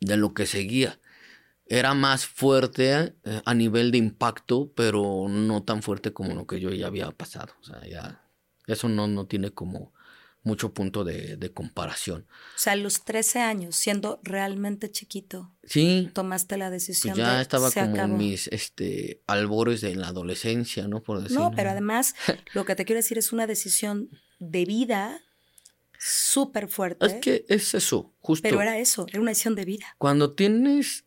de lo que seguía era más fuerte eh, a nivel de impacto, pero no tan fuerte como lo que yo ya había pasado. O sea, ya eso no, no tiene como mucho punto de, de, comparación. O sea, a los 13 años, siendo realmente chiquito, sí, tomaste la decisión. Pues ya estaba como en mis este, albores de la adolescencia, ¿no? Por decirlo. No, pero además, lo que te quiero decir es una decisión de vida súper fuerte. Es que es eso, justo. Pero era eso, era una decisión de vida. Cuando tienes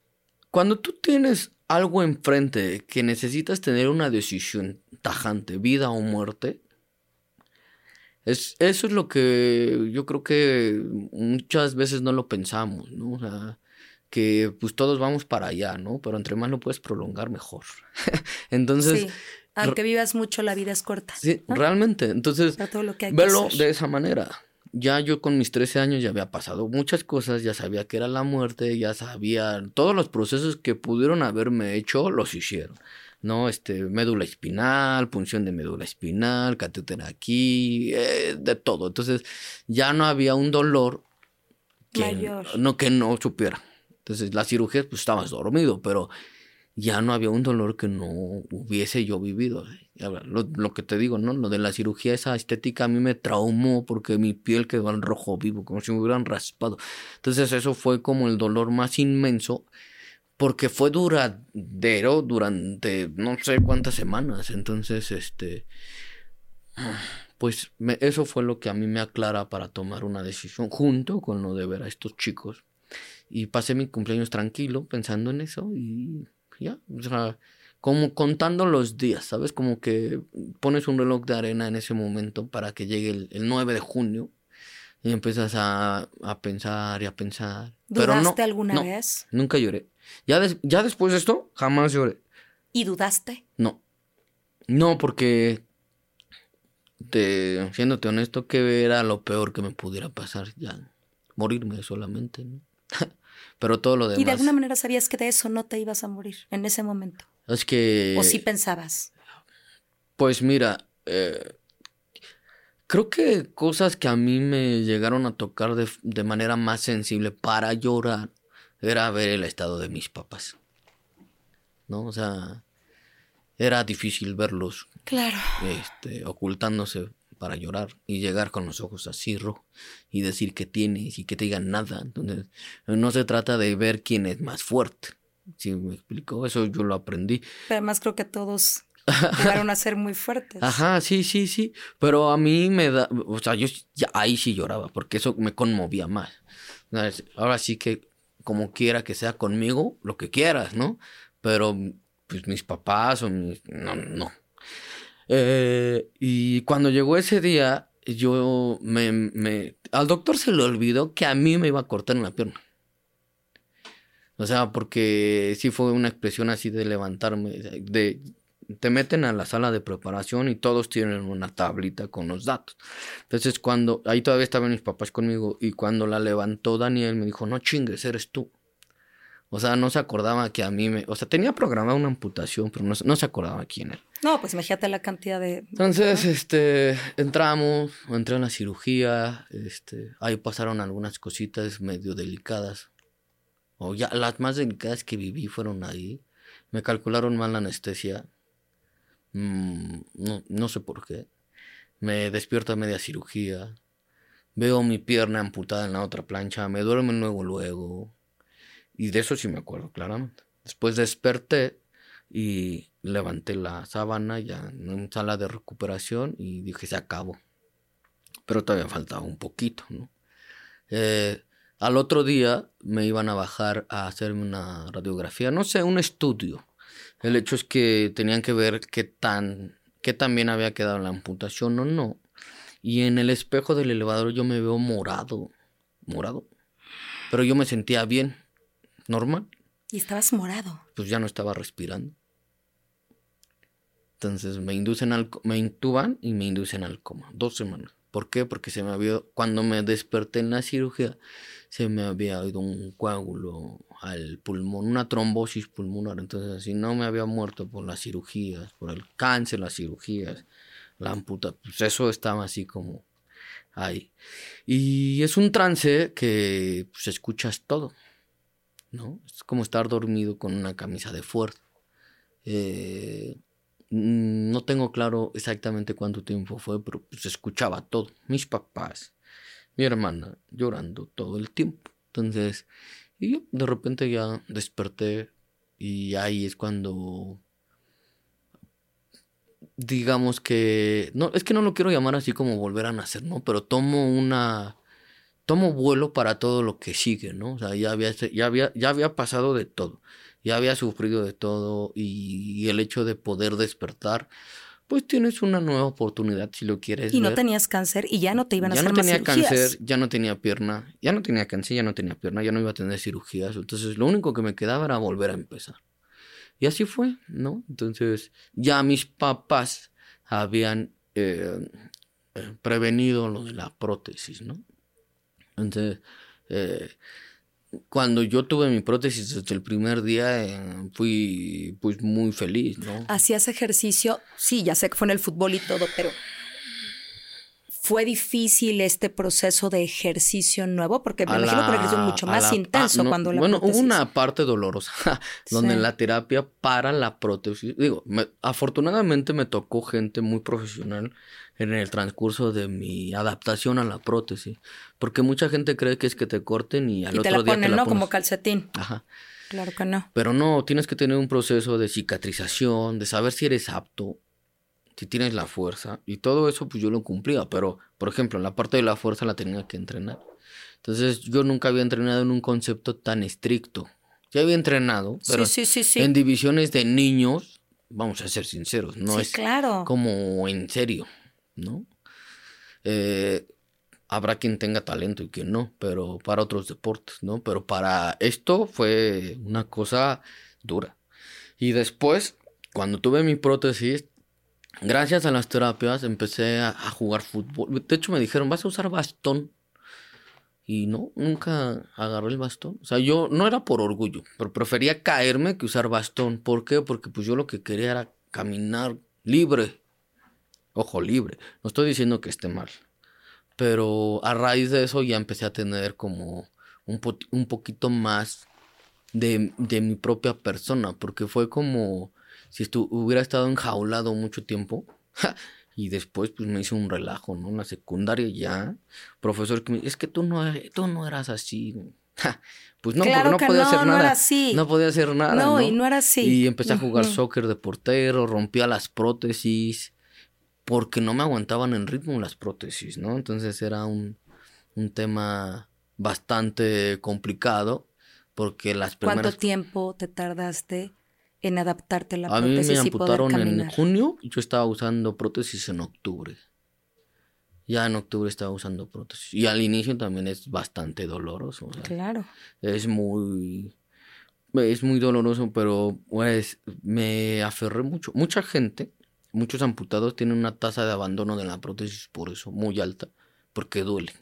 cuando tú tienes algo enfrente que necesitas tener una decisión tajante, vida o muerte, es, eso es lo que yo creo que muchas veces no lo pensamos, ¿no? O sea, que pues todos vamos para allá, ¿no? Pero entre más lo puedes prolongar, mejor. Entonces... Sí. Aunque vivas mucho, la vida es corta. Sí, realmente. Entonces, todo lo que hay verlo de esa manera ya yo con mis 13 años ya había pasado muchas cosas, ya sabía que era la muerte, ya sabía todos los procesos que pudieron haberme hecho, los hicieron. ¿No? Este, médula espinal, punción de médula espinal, catéter aquí, eh, de todo. Entonces, ya no había un dolor que, No, que no supiera. Entonces, la cirugía, pues estabas dormido, pero ya no había un dolor que no hubiese yo vivido. Lo, lo, que te digo, ¿no? Lo de la cirugía, esa estética a mí me traumó porque mi piel quedó en rojo vivo, como si me hubieran raspado. Entonces eso fue como el dolor más inmenso porque fue duradero durante no sé cuántas semanas. Entonces, este, pues eso fue lo que a mí me aclara para tomar una decisión junto con lo de ver a estos chicos. Y pasé mi cumpleaños tranquilo pensando en eso y ya, o sea, como contando los días, ¿sabes? Como que pones un reloj de arena en ese momento para que llegue el, el 9 de junio y empiezas a, a, pensar y a pensar. ¿Dudaste Pero alguna vez? Nunca lloré. Ya, ya después de esto, jamás lloré. ¿Y dudaste? No. No, porque, te, siéndote honesto, que era lo peor que me pudiera pasar ya. Morirme solamente, ¿no? Pero todo lo demás. Y de alguna manera sabías que de eso no te ibas a morir en ese momento. Es que. ¿O sí pensabas? Pues mira, eh, creo que cosas que a mí me llegaron a tocar de, de, manera más sensible para llorar era ver el estado de mis papás. ¿No? O sea, era difícil verlos. Claro. Este, ocultándose para llorar y llegar con los ojos así rojos y decir que tienes y que te digan nada. Entonces, no se trata de ver quién es más fuerte. Si me explico, eso yo lo aprendí. Pero además creo que todos llegaron a ser muy fuertes. Ajá, sí, sí, sí. Pero a mí me da, o sea, yo ya ahí sí lloraba porque eso me conmovía más. Ahora sí que como quiera que sea conmigo, lo que quieras, ¿no? Pero pues mis papás o mis... No, no. Eh, y cuando llegó ese día, yo me, me... Al doctor se le olvidó que a mí me iba a cortar una pierna. O sea, porque sí fue una expresión así de levantarme, de te meten a la sala de preparación y todos tienen una tablita con los datos. Entonces, cuando ahí todavía estaban mis papás conmigo y cuando la levantó Daniel me dijo, "No chingues, eres tú." O sea, no se acordaba que a mí me... O sea, tenía programada una amputación, pero no, no se acordaba quién era. No, pues imagínate la cantidad de... Entonces, este, entramos, entré en la cirugía, este, ahí pasaron algunas cositas medio delicadas. O ya, las más delicadas que viví fueron ahí. Me calcularon mal la anestesia. Mm, no, no sé por qué. Me despierto media cirugía. Veo mi pierna amputada en la otra plancha. Me duerme luego, luego. Y de eso sí me acuerdo claramente. Después desperté y levanté la sábana ya en sala de recuperación y dije, se acabó. Pero todavía faltaba un poquito, ¿no? Eh, al otro día me iban a bajar a hacerme una radiografía, no sé, un estudio. El hecho es que tenían que ver qué tan, qué tan bien había quedado la amputación o no. Y en el espejo del elevador yo me veo morado, morado. Pero yo me sentía bien normal. Y estabas morado. Pues ya no estaba respirando. Entonces me inducen al, me intuban y me inducen al coma. Dos semanas. ¿Por qué? Porque se me había, cuando me desperté en la cirugía, se me había ido un coágulo al pulmón, una trombosis pulmonar. Entonces, si no me había muerto por las cirugías, por el cáncer, las cirugías, la amputa, pues eso estaba así como ahí. Y es un trance que pues, escuchas todo. ¿no? Es como estar dormido con una camisa de fuerza. Eh, no tengo claro exactamente cuánto tiempo fue, pero pues, escuchaba todo. Mis papás, mi hermana llorando todo el tiempo. Entonces, y yo de repente ya desperté y ahí es cuando digamos que no es que no lo quiero llamar así como volver a nacer, ¿no? Pero tomo una tomo vuelo para todo lo que sigue, ¿no? O sea, ya había, ya había, ya había pasado de todo, ya había sufrido de todo y, el hecho de poder despertar, pues tienes una nueva oportunidad si lo quieres. Y no tenías cáncer y ya no te iban a hacer Ya no tenía cáncer, ya no tenía pierna, ya no tenía cáncer, ya no tenía pierna, ya no iba a tener cirugías, entonces lo único que me quedaba era volver a empezar. Y así fue, ¿no? Entonces ya mis papás habían eh, eh, prevenido lo de la prótesis, ¿no? Entonces, eh, cuando yo tuve mi prótesis desde el primer día, eh, fui pues muy feliz, ¿no? ¿Hacías ejercicio? Sí, ya sé que fue en el fútbol y todo, pero ¿fue difícil este proceso de ejercicio nuevo? Porque me imagino que ejercicio mucho más intenso cuando la Bueno, hubo una parte dolorosa, donde la terapia para la prótesis, digo, afortunadamente me tocó gente muy profesional en el transcurso de mi adaptación a la prótesis. Porque mucha gente cree que es que te corten y al y otro te la día ponen, te la ¿no? Como calcetín. Ajá. Claro que no. Pero no, tienes que tener un proceso de cicatrización, de saber si eres apto, si tienes la fuerza. Y todo eso pues yo lo cumplía. Pero, por ejemplo, la parte de la fuerza la tenía que entrenar. Entonces yo nunca había entrenado en un concepto tan estricto. Ya había entrenado, pero sí, sí, sí, en divisiones de niños, vamos a ser sinceros, no es claro. como en serio. ¿no? Eh, habrá quien tenga talento y quien no, pero para otros deportes, ¿no? Pero para esto fue una cosa dura. Y después, cuando tuve mi prótesis, gracias a las terapias empecé a, jugar fútbol. De hecho, me dijeron, vas a usar bastón. Y no, nunca agarré el bastón. O sea, yo no era por orgullo, pero prefería caerme que usar bastón. ¿Por qué? Porque pues yo lo que quería era caminar libre ojo libre. No estoy diciendo que esté mal. Pero a raíz de eso ya empecé a tener como un, poquito más de, mi propia persona. Porque fue como si estu hubiera estado enjaulado mucho tiempo. y después pues me hice un relajo, ¿no? En la secundaria ya. Profesor que me es que tú no, tú no eras así. pues no, porque no podía hacer nada. No, no podía hacer nada. No, y no era así. Y empecé a jugar soccer de portero, rompía las prótesis porque no me aguantaban en ritmo las prótesis, ¿no? Entonces era un, un tema bastante complicado porque las primeras... ¿Cuánto tiempo te tardaste en adaptarte a la prótesis? A mí me amputaron en junio y yo estaba usando prótesis en octubre. Ya en octubre estaba usando prótesis. Y al inicio también es bastante doloroso. claro. Es muy... Es muy doloroso, pero pues me aferré mucho. Mucha gente muchos amputados tienen una tasa de abandono de la prótesis por eso muy alta, porque duele.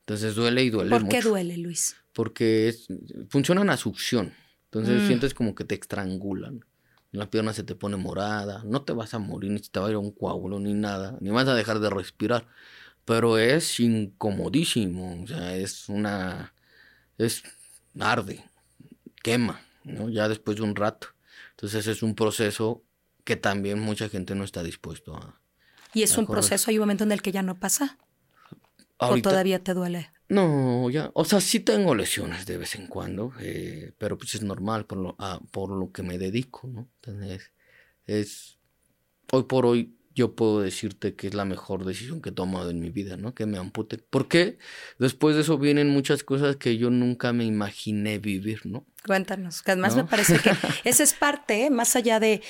Entonces duele y duele ¿Por qué duele, Luis? porque es, funcionan a succión. Entonces Mm. sientes como que te estrangulan. La pierna se te pone morada. No te vas a morir, ni te va a ir a un coágulo, ni nada. Ni vas a dejar de respirar. Pero es incomodísimo. O sea, es una. Es. Arde. Quema. ¿no? Ya después de un rato. Entonces es un proceso que también mucha gente no está dispuesto a. Y es Ah, un correcto. proceso, hay un momento en el que ya no pasa. Ahorita- O todavía te duele. No, ya, o sea, sí tengo lesiones de vez en cuando, eh, pero pues es normal por lo, ah, por lo que me dedico, ¿no? Entonces, es, hoy por hoy yo puedo decirte que es la mejor decisión que he tomado en mi vida, ¿no? Que me amputen. Porque después de eso vienen muchas cosas que yo nunca me imaginé vivir, ¿no? Cuéntanos, que además ¿No? me parece que esa es parte, ¿eh? más allá de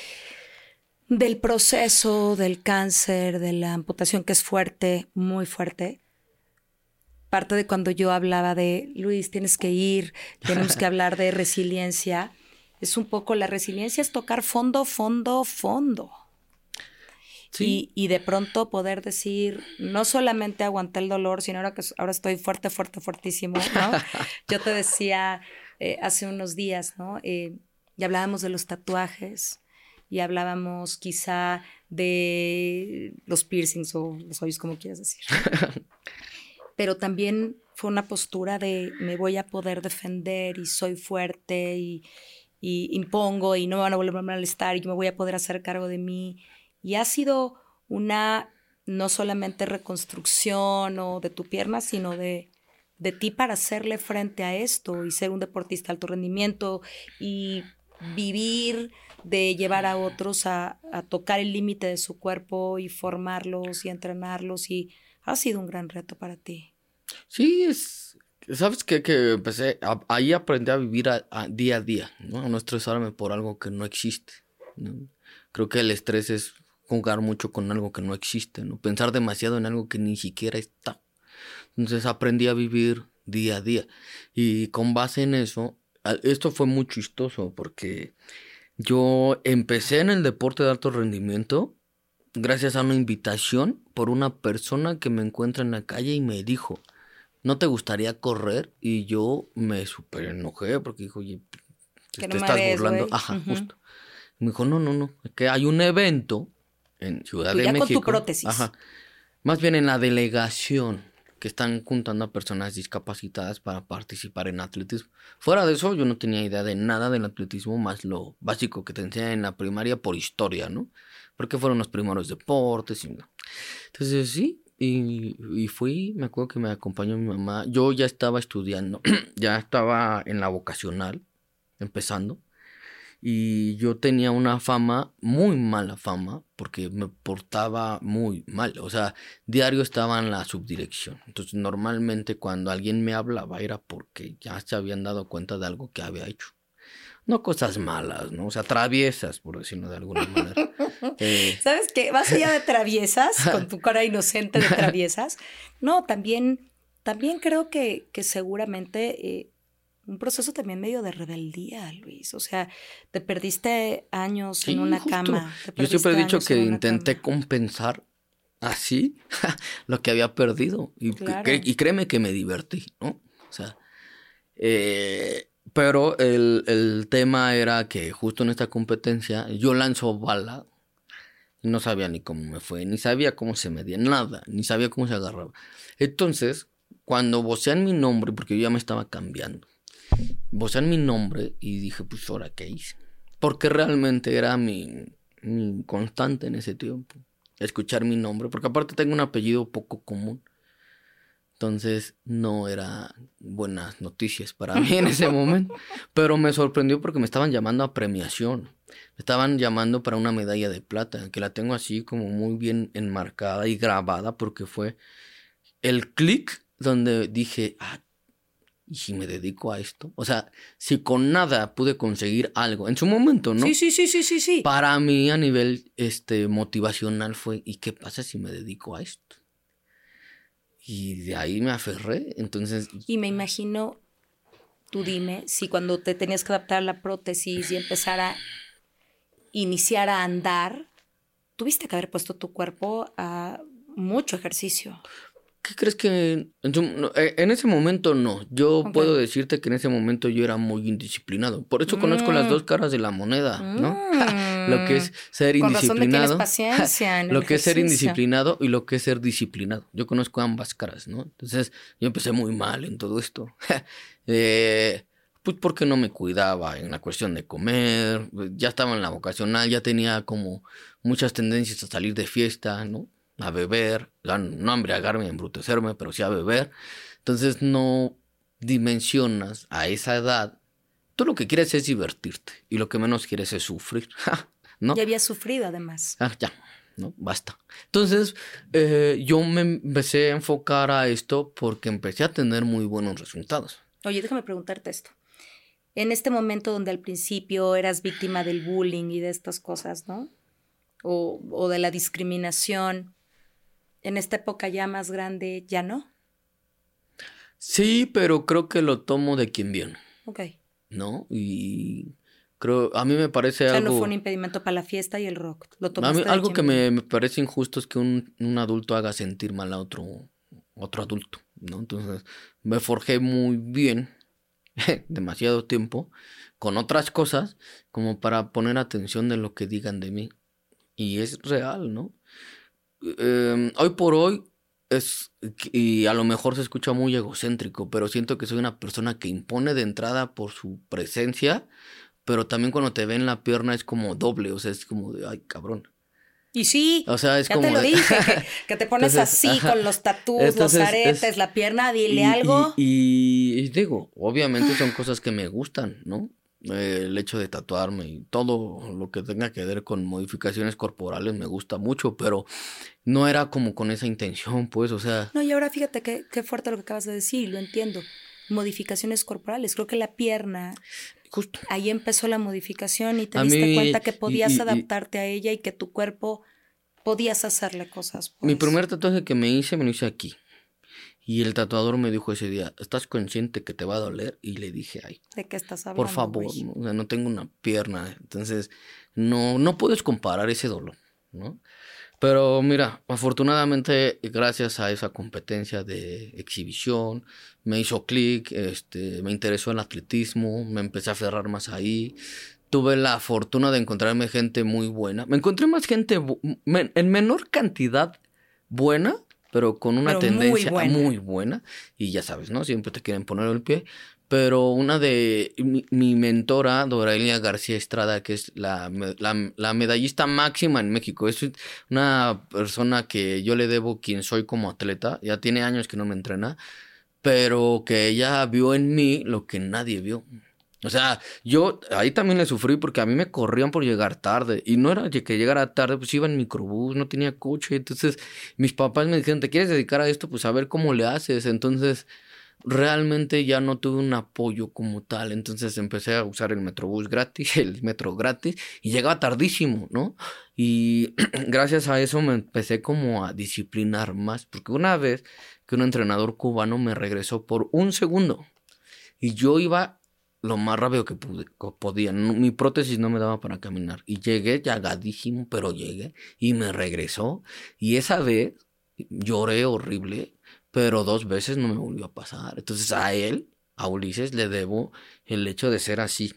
del proceso del cáncer, de la amputación que es fuerte, muy fuerte. Parte de cuando yo hablaba de Luis, tienes que ir, tenemos que hablar de resiliencia. Es un poco la resiliencia es tocar fondo, fondo, fondo. Y, y de pronto poder decir, no solamente aguanté el dolor, sino ahora que ahora estoy fuerte, fuerte, fuertísimo, ¿no? Yo te decía eh, hace unos días, ¿no? Eh, y hablábamos de los tatuajes y hablábamos quizá de los piercings o los hoyos, como quieras decir. Pero también fue una postura de me voy a poder defender y soy fuerte y, y impongo y no me van a volver a molestar y yo me voy a poder hacer cargo de mí. Y ha sido una no solamente reconstrucción o de tu pierna, sino de, de ti para hacerle frente a esto y ser un deportista de alto rendimiento y vivir de llevar a otros a, a tocar el límite de su cuerpo y formarlos y entrenarlos y ha sido un gran reto para ti. Sí, es. ¿Sabes qué? Que empecé. ahí aprendí a vivir a- a día a día, ¿no? No estresarme por algo que no existe. Creo que el estrés es jugar mucho con algo que no existe, ¿no? Pensar demasiado en algo que ni siquiera está. Entonces aprendí a vivir día a día. Y con base en eso, esto fue muy chistoso porque yo empecé en el deporte de alto rendimiento gracias a una invitación por una persona que me encuentra en la calle y me dijo, ¿no te gustaría correr? Y yo me super enojé porque dijo, oye, te, no estás ves, burlando. Ajá, justo. Y me dijo, no, no, no, que hay un evento en Ciudad Tú de ya con tu México. prótesis. Ajá. Más bien en la delegación que están juntando a personas discapacitadas para participar en atletismo. Fuera de eso, yo no tenía idea de nada del atletismo, más lo básico que te enseñan en la primaria por historia, ¿no? Porque fueron los primeros deportes. Y... Entonces, sí, y, y fui, me acuerdo que me acompañó mi mamá. Yo ya estaba estudiando, ya estaba en la vocacional, empezando. Y yo tenía una fama, muy mala fama, porque me portaba muy mal. O sea, diario estaba en la subdirección. Entonces, normalmente cuando alguien me hablaba era porque ya se habían dado cuenta de algo que había hecho. No cosas malas, ¿no? O sea, traviesas, por decirlo de alguna manera. Eh, ¿Sabes qué? Más allá de traviesas, con tu cara inocente de traviesas, no, también, también creo que, que seguramente eh, un proceso también medio de rebeldía, Luis. O sea, te perdiste años Sí, en una justo. cama. Yo siempre he dicho que intenté cama. compensar así lo que había perdido. Y, Claro. y créeme que me divertí, ¿no? O sea, eh, pero el, el tema era que justo en esta competencia yo lanzo bala y no sabía ni cómo me fue, ni sabía cómo se medía, nada, ni sabía cómo se agarraba. Entonces, cuando vocean mi nombre, porque yo ya me estaba cambiando, vocean mi nombre y dije, pues ahora qué hice. Porque realmente era mi, mi constante en ese tiempo. Escuchar mi nombre. Porque aparte tengo un apellido poco común. Entonces no era buenas noticias para mí en ese momento. Pero me sorprendió porque me estaban llamando a premiación. Me estaban llamando para una medalla de plata. Que la tengo así como muy bien enmarcada y grabada. Porque fue el clic donde dije, ah, ¿y si me dedico a esto? O sea, si con nada pude conseguir algo en su momento, ¿no? Sí, sí, sí, sí, sí, sí. Para mí a nivel este motivacional fue ¿y qué pasa si me dedico a esto? Y de ahí me aferré, entonces Y me imagino, tú dime, si cuando te tenías que adaptar a la prótesis y empezar a iniciar a andar, tuviste que haber puesto tu cuerpo a mucho ejercicio. ¿Qué crees que en, su- eh, en ese momento no? Yo puedo decirte que en ese momento yo era muy indisciplinado. Por eso conozco las Mm. dos caras de la moneda, ¿no? Mm. Lo que es ser Con razón indisciplinado. paciencia en lo el que es ser indisciplinado y lo que es ser disciplinado. Yo conozco ambas caras, ¿no? Entonces, yo empecé muy mal en todo esto. Eh, pues porque no me cuidaba en la cuestión de comer, ya estaba en la vocacional, ya tenía como muchas tendencias a salir de fiesta, ¿no? A beber, a no a embriagarme, a embrutecerme, pero sí a beber. Entonces no dimensionas a esa edad. Tú lo que quieres es divertirte y lo que menos quieres es sufrir, ¿no? Ya había sufrido además. Ah, ya, ¿no? Basta. Entonces, eh, yo me empecé a enfocar a esto porque empecé a tener muy buenos resultados. Oye, déjame preguntarte esto. En este momento donde al principio eras víctima del bullying y de estas cosas, ¿no? O, o de la discriminación, en esta época ya más grande, ya no. Sí, pero creo que lo tomo de quien viene, Ok. ¿no? Y creo, a mí me parece O sea, algo... no fue un impedimento para la fiesta y el rock. Lo a mí, algo que me, me parece injusto es que un, un adulto haga sentir mal a otro, otro adulto, ¿no? Entonces, me forjé muy bien, demasiado tiempo, con otras cosas, como para poner atención de lo que digan de mí. Y es real, ¿no? Eh, hoy por hoy es, y a lo mejor se escucha muy egocéntrico, pero siento que soy una persona que impone de entrada por su presencia, pero también cuando te ven la pierna es como doble, o sea, es como de, ay, cabrón. Y sí, O sea, es ya como te lo de- dije, que, que te pones Entonces, así ajá. con los tatús, los es- aretes, la pierna, dile Y- algo. Y, y- y digo, obviamente son cosas que me gustan, ¿no? Eh, el hecho de tatuarme y todo lo que tenga que ver con modificaciones corporales me gusta mucho, pero no era como con esa intención, pues, o sea, No, y ahora fíjate qué, qué fuerte lo que acabas de decir, lo entiendo. Modificaciones corporales. Creo que la pierna, justo. ahí empezó la modificación y te A diste mí- cuenta que podías y- y- adaptarte a ella y que tu cuerpo podías hacerle cosas. Mi pues. primer tatuaje que me hice, me lo hice aquí. Y el tatuador me dijo ese día, ¿estás consciente que te va a doler? Y le dije, ay, ¿De qué estás hablando? por favor? ¿no? o sea, no tengo una pierna, entonces no, no puedes comparar ese dolor, ¿no? Pero mira, afortunadamente, gracias a esa competencia de exhibición, me hizo clic, este, me interesó el atletismo, me empecé a aferrar más ahí. Tuve la fortuna de encontrarme gente muy buena. Me encontré más gente men- en menor cantidad buena, pero con una Pero muy tendencia buena. muy buena. Y ya sabes, ¿no? Siempre te quieren poner el pie. Pero una de mi, mi mentora, Doraelia García Estrada, que es la, la, la medallista máxima en México, es una persona que yo le debo quien soy como atleta, ya tiene años que no me entrena, pero que ella vio en mí lo que nadie vio. O sea, yo ahí también le sufrí porque a mí me corrían por llegar tarde. Y no era que llegara tarde, pues iba en microbús, no tenía coche, entonces mis papás me dijeron, ¿te quieres dedicar a esto? Pues a ver cómo le haces, entonces realmente ya no tuve un apoyo como tal, entonces empecé a usar el metrobús gratis, el metro gratis y llegaba tardísimo, ¿no? Y gracias a eso me empecé como a disciplinar más, porque una vez que un entrenador cubano me regresó por un segundo y yo iba lo más rápido que pude, podía, mi prótesis no me daba para caminar y llegué llagadísimo, pero llegué y me regresó y esa vez lloré horrible pero dos veces no me volvió a pasar. Entonces a él, a Ulises, le debo el hecho de ser así,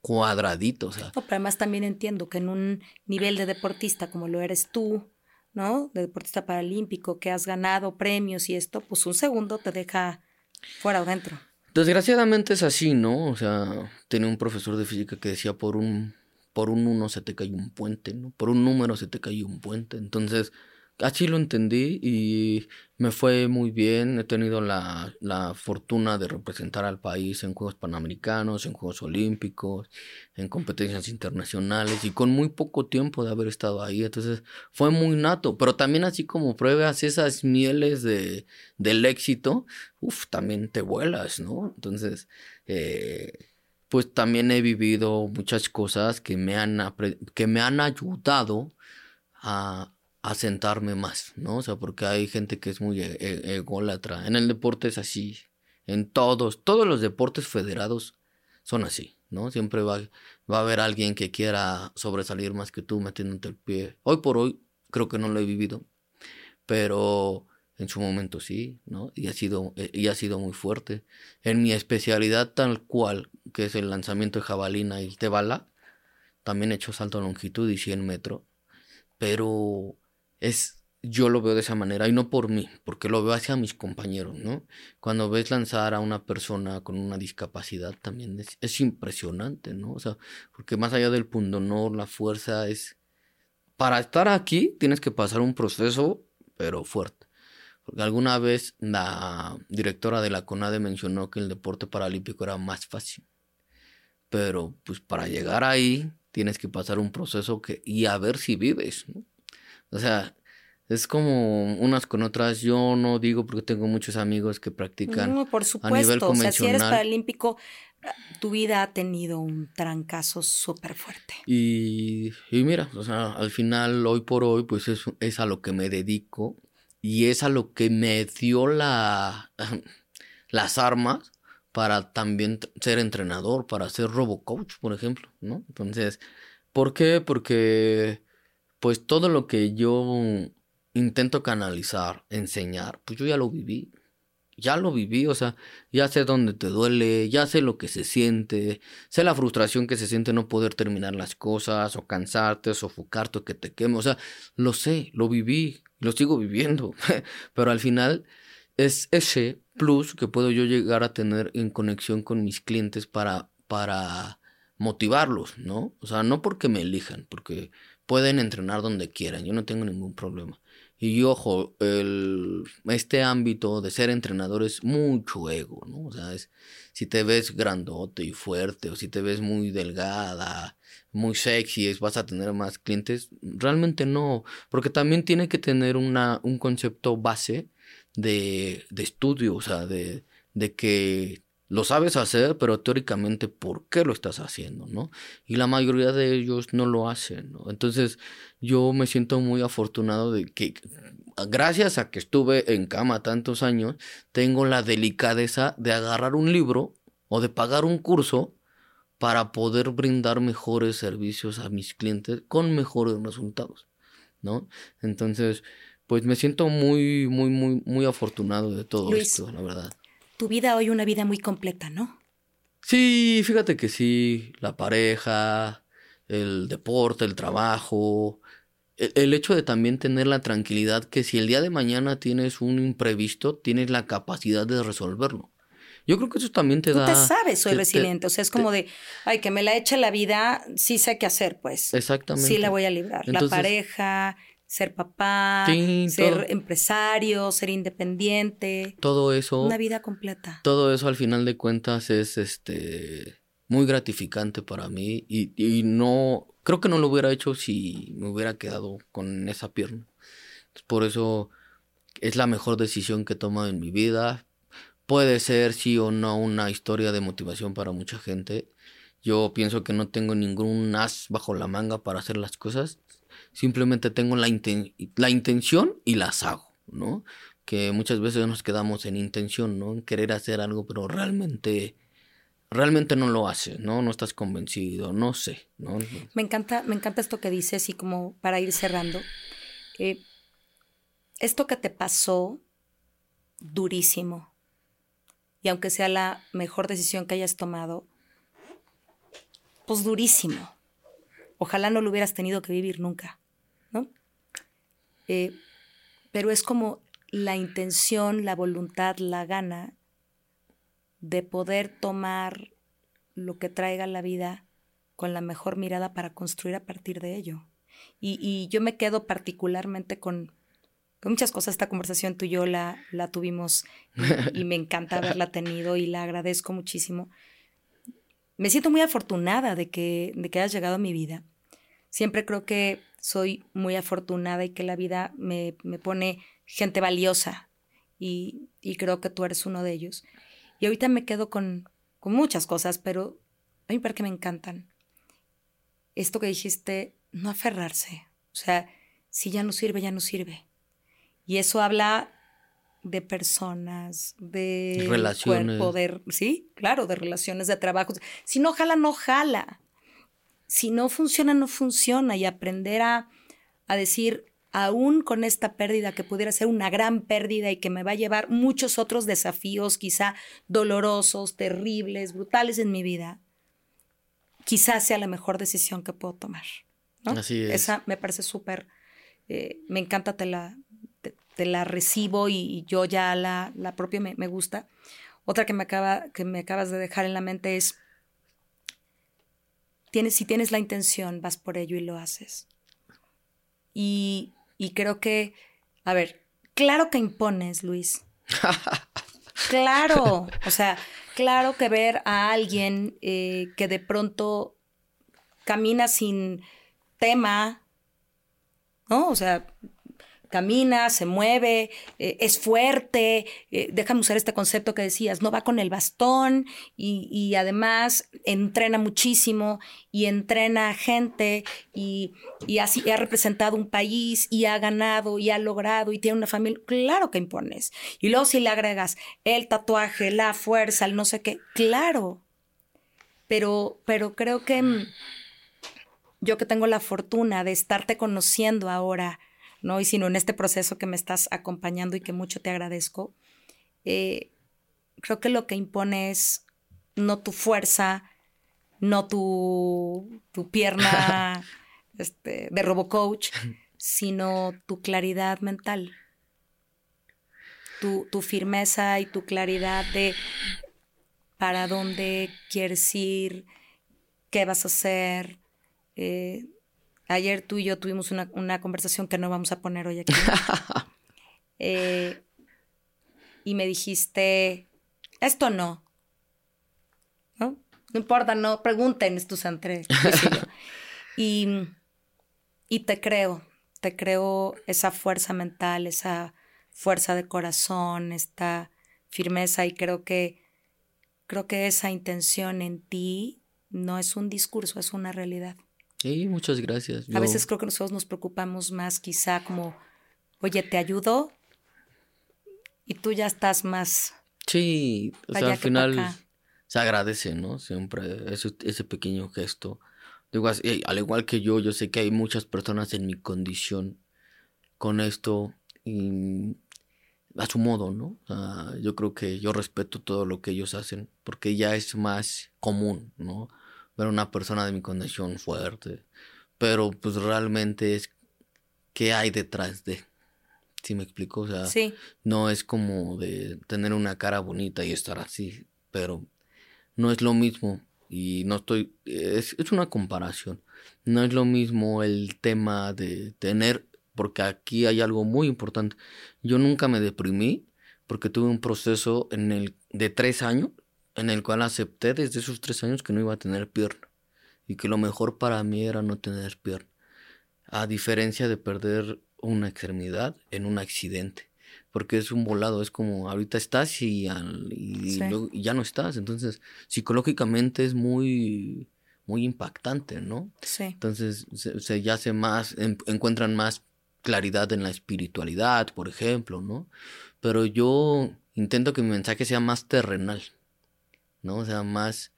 cuadradito, o sea. No, pero además también entiendo que en un nivel de deportista como lo eres tú, ¿no? De deportista paralímpico, que has ganado premios y esto, pues un segundo te deja fuera o dentro. Desgraciadamente es así, ¿no? O sea, tenía un profesor de física que decía por un, por un uno se te cayó un puente, ¿no? Por un número se te cayó un puente. Entonces, así lo entendí y me fue muy bien. He tenido la, la fortuna de representar al país en Juegos Panamericanos, en Juegos Olímpicos, en competencias internacionales y con muy poco tiempo de haber estado ahí. Entonces fue muy nato, pero también así como pruebas esas mieles de, del éxito, uff, también te vuelas, ¿no? Entonces, eh, pues también he vivido muchas cosas que me han, que me han ayudado a, a sentarme más, ¿no? O sea, porque hay gente que es muy e- e- ególatra. En el deporte es así. En todos, todos los deportes federados son así, ¿no? Siempre va, va a haber alguien que quiera sobresalir más que tú metiéndote el pie. Hoy por hoy creo que no lo he vivido, pero En su momento sí, ¿no? Y ha sido, eh, y ha sido muy fuerte. En mi especialidad tal cual, que es el lanzamiento de jabalina y de bala, también he hecho salto a longitud y 100 metros. Pero es, yo lo veo de esa manera y no por mí, porque lo veo hacia mis compañeros, ¿no? Cuando ves lanzar a una persona con una discapacidad también es, es impresionante, ¿no? O sea, porque más allá del pundonor, la fuerza es... Para estar aquí tienes que pasar un proceso, pero fuerte. Porque alguna vez la directora de la CONADE mencionó que el deporte paralímpico era más fácil. Pero pues para llegar ahí tienes que pasar un proceso que y a ver si vives, ¿no? O sea, es como unas con otras. Yo no digo porque tengo muchos amigos que practican No, por supuesto. a nivel o sea, si eres convencional. paralímpico, tu vida ha tenido un trancazo súper fuerte. Y, y mira, o sea, al final, hoy por hoy, pues es, es a lo que me dedico y es a lo que me dio la, las armas para también ser entrenador, para ser robocoach, por ejemplo, ¿no? Entonces, ¿por qué? Porque, pues todo lo que yo intento canalizar, enseñar, pues yo ya lo viví. Ya lo viví, o sea, ya sé dónde te duele, ya sé lo que se siente, sé la frustración que se siente no poder terminar las cosas, o cansarte, o sofocarte, o que te queme, o sea, lo sé, lo viví, lo sigo viviendo, pero al final es ese plus que puedo yo llegar a tener en conexión con mis clientes para, para motivarlos, ¿no? O sea, no porque me elijan, porque pueden entrenar donde quieran, yo no tengo ningún problema. Y ojo, el, este ámbito de ser entrenador es mucho ego, ¿no? O sea, es, si te ves grandote y fuerte, o si te ves muy delgada, muy sexy, vas a tener más clientes. Realmente no, porque también tiene que tener una, un concepto base de, de estudio, o sea, de, de que lo sabes hacer, pero teóricamente, ¿por qué lo estás haciendo, no? Y la mayoría de ellos no lo hacen, ¿no? Entonces, yo me siento muy afortunado de que, gracias a que estuve en cama tantos años, tengo la delicadeza de agarrar un libro o de pagar un curso para poder brindar mejores servicios a mis clientes con mejores resultados, ¿no? Entonces, pues me siento muy, muy, muy, muy afortunado de todo Luis. esto, la verdad. Tu vida hoy una vida muy completa, ¿no? Sí, fíjate que sí, la pareja, el deporte, el trabajo, el, el hecho de también tener la tranquilidad que si el día de mañana tienes un imprevisto, tienes la capacidad de resolverlo. Yo creo que eso también te Tú da... te sabes, soy te- te- resiliente. O sea, es como de, ay, que me la eche la vida, sí sé qué hacer, pues. Exactamente. Sí la voy a librar. la pareja, ser papá, Sí, ser todo. empresario, ser independiente. Todo eso... Una vida completa. todo eso al final de cuentas es este muy gratificante para mí y, y no creo que no lo hubiera hecho si me hubiera quedado con esa pierna. Por eso es la mejor decisión que he tomado en mi vida. Puede ser sí o no una historia de motivación para mucha gente. Yo pienso que no tengo ningún as bajo la manga para hacer las cosas. Simplemente tengo la, inten- la intención y las hago, ¿no? que muchas veces nos quedamos en intención, ¿no? En querer hacer algo, pero realmente, realmente no lo haces, ¿no? No estás convencido, no sé, ¿no? Me encanta, me encanta esto que dices y como para ir cerrando. eh, esto que te pasó, durísimo. Y aunque sea la mejor decisión que hayas tomado, pues durísimo. Ojalá no lo hubieras tenido que vivir nunca. Eh, pero es como la intención, la voluntad, la gana de poder tomar lo que traiga la vida con la mejor mirada para construir a partir de ello. Y, y yo me quedo particularmente con, con muchas cosas. Esta conversación tú y yo la, la tuvimos y, y me encanta haberla tenido y la agradezco muchísimo. Me siento muy afortunada de que, de que hayas llegado a mi vida. Siempre creo que soy muy afortunada y que la vida me, me pone gente valiosa y, y creo que tú eres uno de ellos. Y ahorita me quedo con, con muchas cosas, pero hay un par que me encantan. Esto que dijiste, no aferrarse. O sea, si ya no sirve, ya no sirve. Y eso habla de personas, de Relaciones. cuerpo, de, sí, claro, de relaciones, de trabajo. Si no jala, no jala. Si no funciona, no funciona. Y aprender a, a decir aún con esta pérdida que pudiera ser una gran pérdida y que me va a llevar muchos otros desafíos, quizá dolorosos, terribles, brutales en mi vida, quizás sea la mejor decisión que puedo tomar. Así es. Esa me parece súper, eh, me encanta, te la, te, la recibo y, yo ya la, la propia me, me, gusta. Otra que me, acaba, que me acabas de dejar en la mente es, tienes, si tienes la intención, vas por ello y lo haces. Y, y creo que, a ver, claro que impones, Luis. claro, o sea, claro que ver a alguien eh, que de pronto camina sin tema, ¿no? O sea, camina, se mueve, eh, es fuerte, eh, déjame usar este concepto que decías, no va con el bastón y, además entrena muchísimo y entrena a gente y, y, así, ha representado un país y ha ganado y ha logrado y tiene una familia, claro que impones. Y luego si le agregas el tatuaje, la fuerza, el no sé qué, claro. Pero, pero creo que mm, yo que tengo la fortuna de estarte conociendo ahora, ¿no? Y sino en este proceso que me estás acompañando y que mucho te agradezco, eh, creo que lo que impone es no tu fuerza, no tu, tu pierna este, de robocoach, sino tu claridad mental, tu, tu firmeza y tu claridad de para dónde quieres ir, qué vas a hacer, eh, Ayer tú y yo tuvimos una, conversación que no vamos a poner hoy aquí. Eh, y me dijiste, esto no. ¿No? No importa, no pregunten estos entre. y, y te creo, te creo esa fuerza mental, esa fuerza de corazón, esta firmeza y creo que creo que esa intención en ti no es un discurso, es una realidad. Sí, muchas gracias. A veces creo que nosotros nos preocupamos más quizá como, oye, te ayudo y tú ya estás más... Sí, o sea, al final se agradece, ¿no? Siempre ese, ese pequeño gesto. Digo, al igual que yo, yo sé que hay muchas personas en mi condición con esto y a su modo, ¿no? yo creo que yo respeto todo lo que ellos hacen porque ya es más común, ¿no? Ver una persona de mi condición fuerte. Pero pues realmente es qué hay detrás de. ¿Sí me explico? O sea, no es como de tener una cara bonita y estar así, pero no es lo mismo. Y no estoy, es, es una comparación. No es lo mismo el tema de tener, porque aquí hay algo muy importante. Yo nunca me deprimí porque tuve un proceso en el de tres años en el cual acepté desde esos tres años que no iba a tener pierna y que lo mejor para mí era no tener pierna, a diferencia de perder una extremidad en un accidente, porque es un volado, es como ahorita estás y, ya no estás, entonces psicológicamente es muy muy impactante, ¿no? Sí. Entonces se, ya se más, encuentran más claridad en la espiritualidad, por ejemplo, ¿no? Pero yo intento que mi mensaje sea más terrenal, ¿no? O sea, más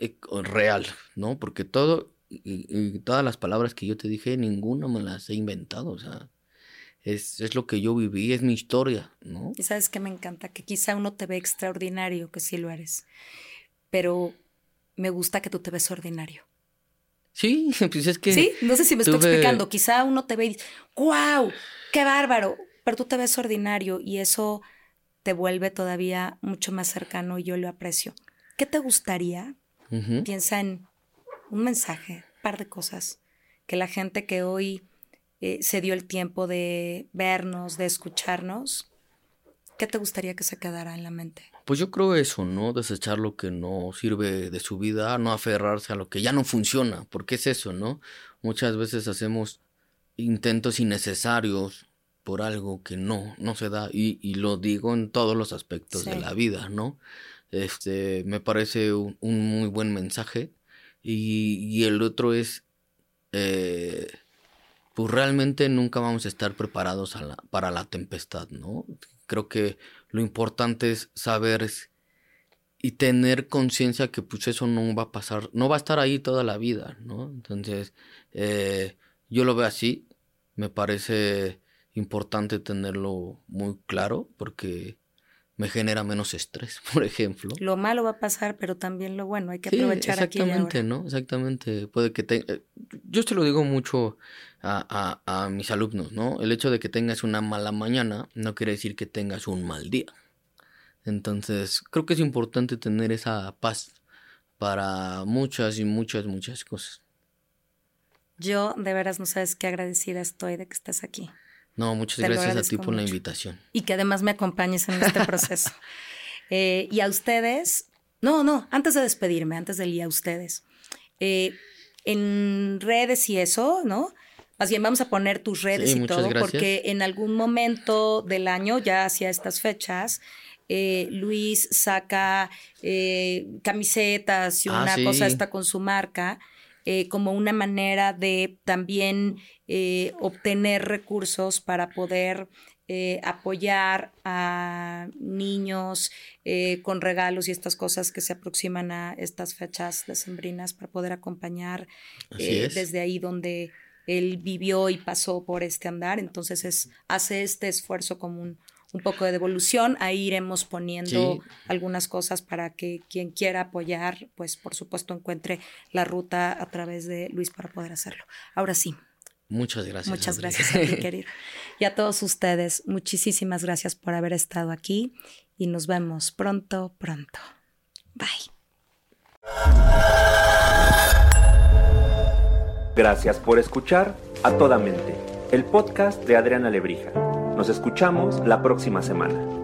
eh, real, ¿no? Porque todo, y, todas las palabras que yo te dije, ninguna me las he inventado, o sea, es, es, lo que yo viví, es mi historia, ¿no? Y sabes que me encanta, que quizá uno te ve extraordinario, que sí lo eres, pero me gusta que tú te ves ordinario. Sí, pues es que... Sí, no sé si me estoy explicando, quizá uno te ve y dice, ¡guau! ¡Qué bárbaro! Pero tú te ves ordinario y eso te vuelve todavía mucho más cercano y yo lo aprecio. ¿Qué te gustaría? Piensa en un mensaje, un par de cosas que la gente que hoy eh, se dio el tiempo de vernos, de escucharnos, ¿qué te gustaría que se quedara en la mente? Pues yo creo eso, ¿no? Desechar lo que no sirve de su vida, no aferrarse a lo que ya no funciona, porque es eso, ¿no? Muchas veces hacemos intentos innecesarios por algo que no, no se da, y, lo digo en todos los aspectos de la vida, ¿no? Este, me parece un, muy buen mensaje. Y, el otro es, eh, pues realmente nunca vamos a estar preparados para la tempestad, ¿no? Creo que lo importante es saber y tener conciencia que pues eso no va a pasar, no va a estar ahí toda la vida, ¿no? Entonces, eh, yo lo veo así, me parece importante tenerlo muy claro porque me genera menos estrés, por ejemplo. Lo malo va a pasar, pero también lo bueno, hay que aprovechar exactamente, aquí ¿no? Exactamente, puede que te... Eh, yo te lo digo mucho a, a, a, mis alumnos, ¿no? El hecho de que tengas una mala mañana no quiere decir que tengas un mal día. Entonces, creo que es importante tener esa paz para muchas y muchas, muchas cosas. Yo de veras no sabes qué agradecida estoy de que estés aquí. No, muchas gracias a ti por la invitación. Y que además me acompañes en este proceso. Eh, y a ustedes, no, no, antes de despedirme, antes de ir a ustedes, eh, en redes y eso, ¿no? Más bien vamos a poner tus redes y todo, porque en algún momento del año, ya hacia estas fechas, eh, Luis saca camisetas y ah, una cosa esta con su marca. Eh, como una manera de también eh, obtener recursos para poder eh, apoyar a niños con regalos y estas cosas que se aproximan a estas fechas decembrinas para poder acompañar desde ahí donde él vivió y pasó por este andar. Entonces es, hace este esfuerzo común un poco de devolución. Ahí iremos poniendo algunas cosas para que quien quiera apoyar, pues por supuesto encuentre la ruta a través de Luis para poder hacerlo. Ahora sí. Muchas gracias. Muchas gracias a ti, querido. Y a todos ustedes, muchísimas gracias por haber estado aquí y nos vemos pronto, pronto. Bye. Gracias por escuchar a toda mente, el podcast de Adriana Lebrija. Nos escuchamos la próxima semana.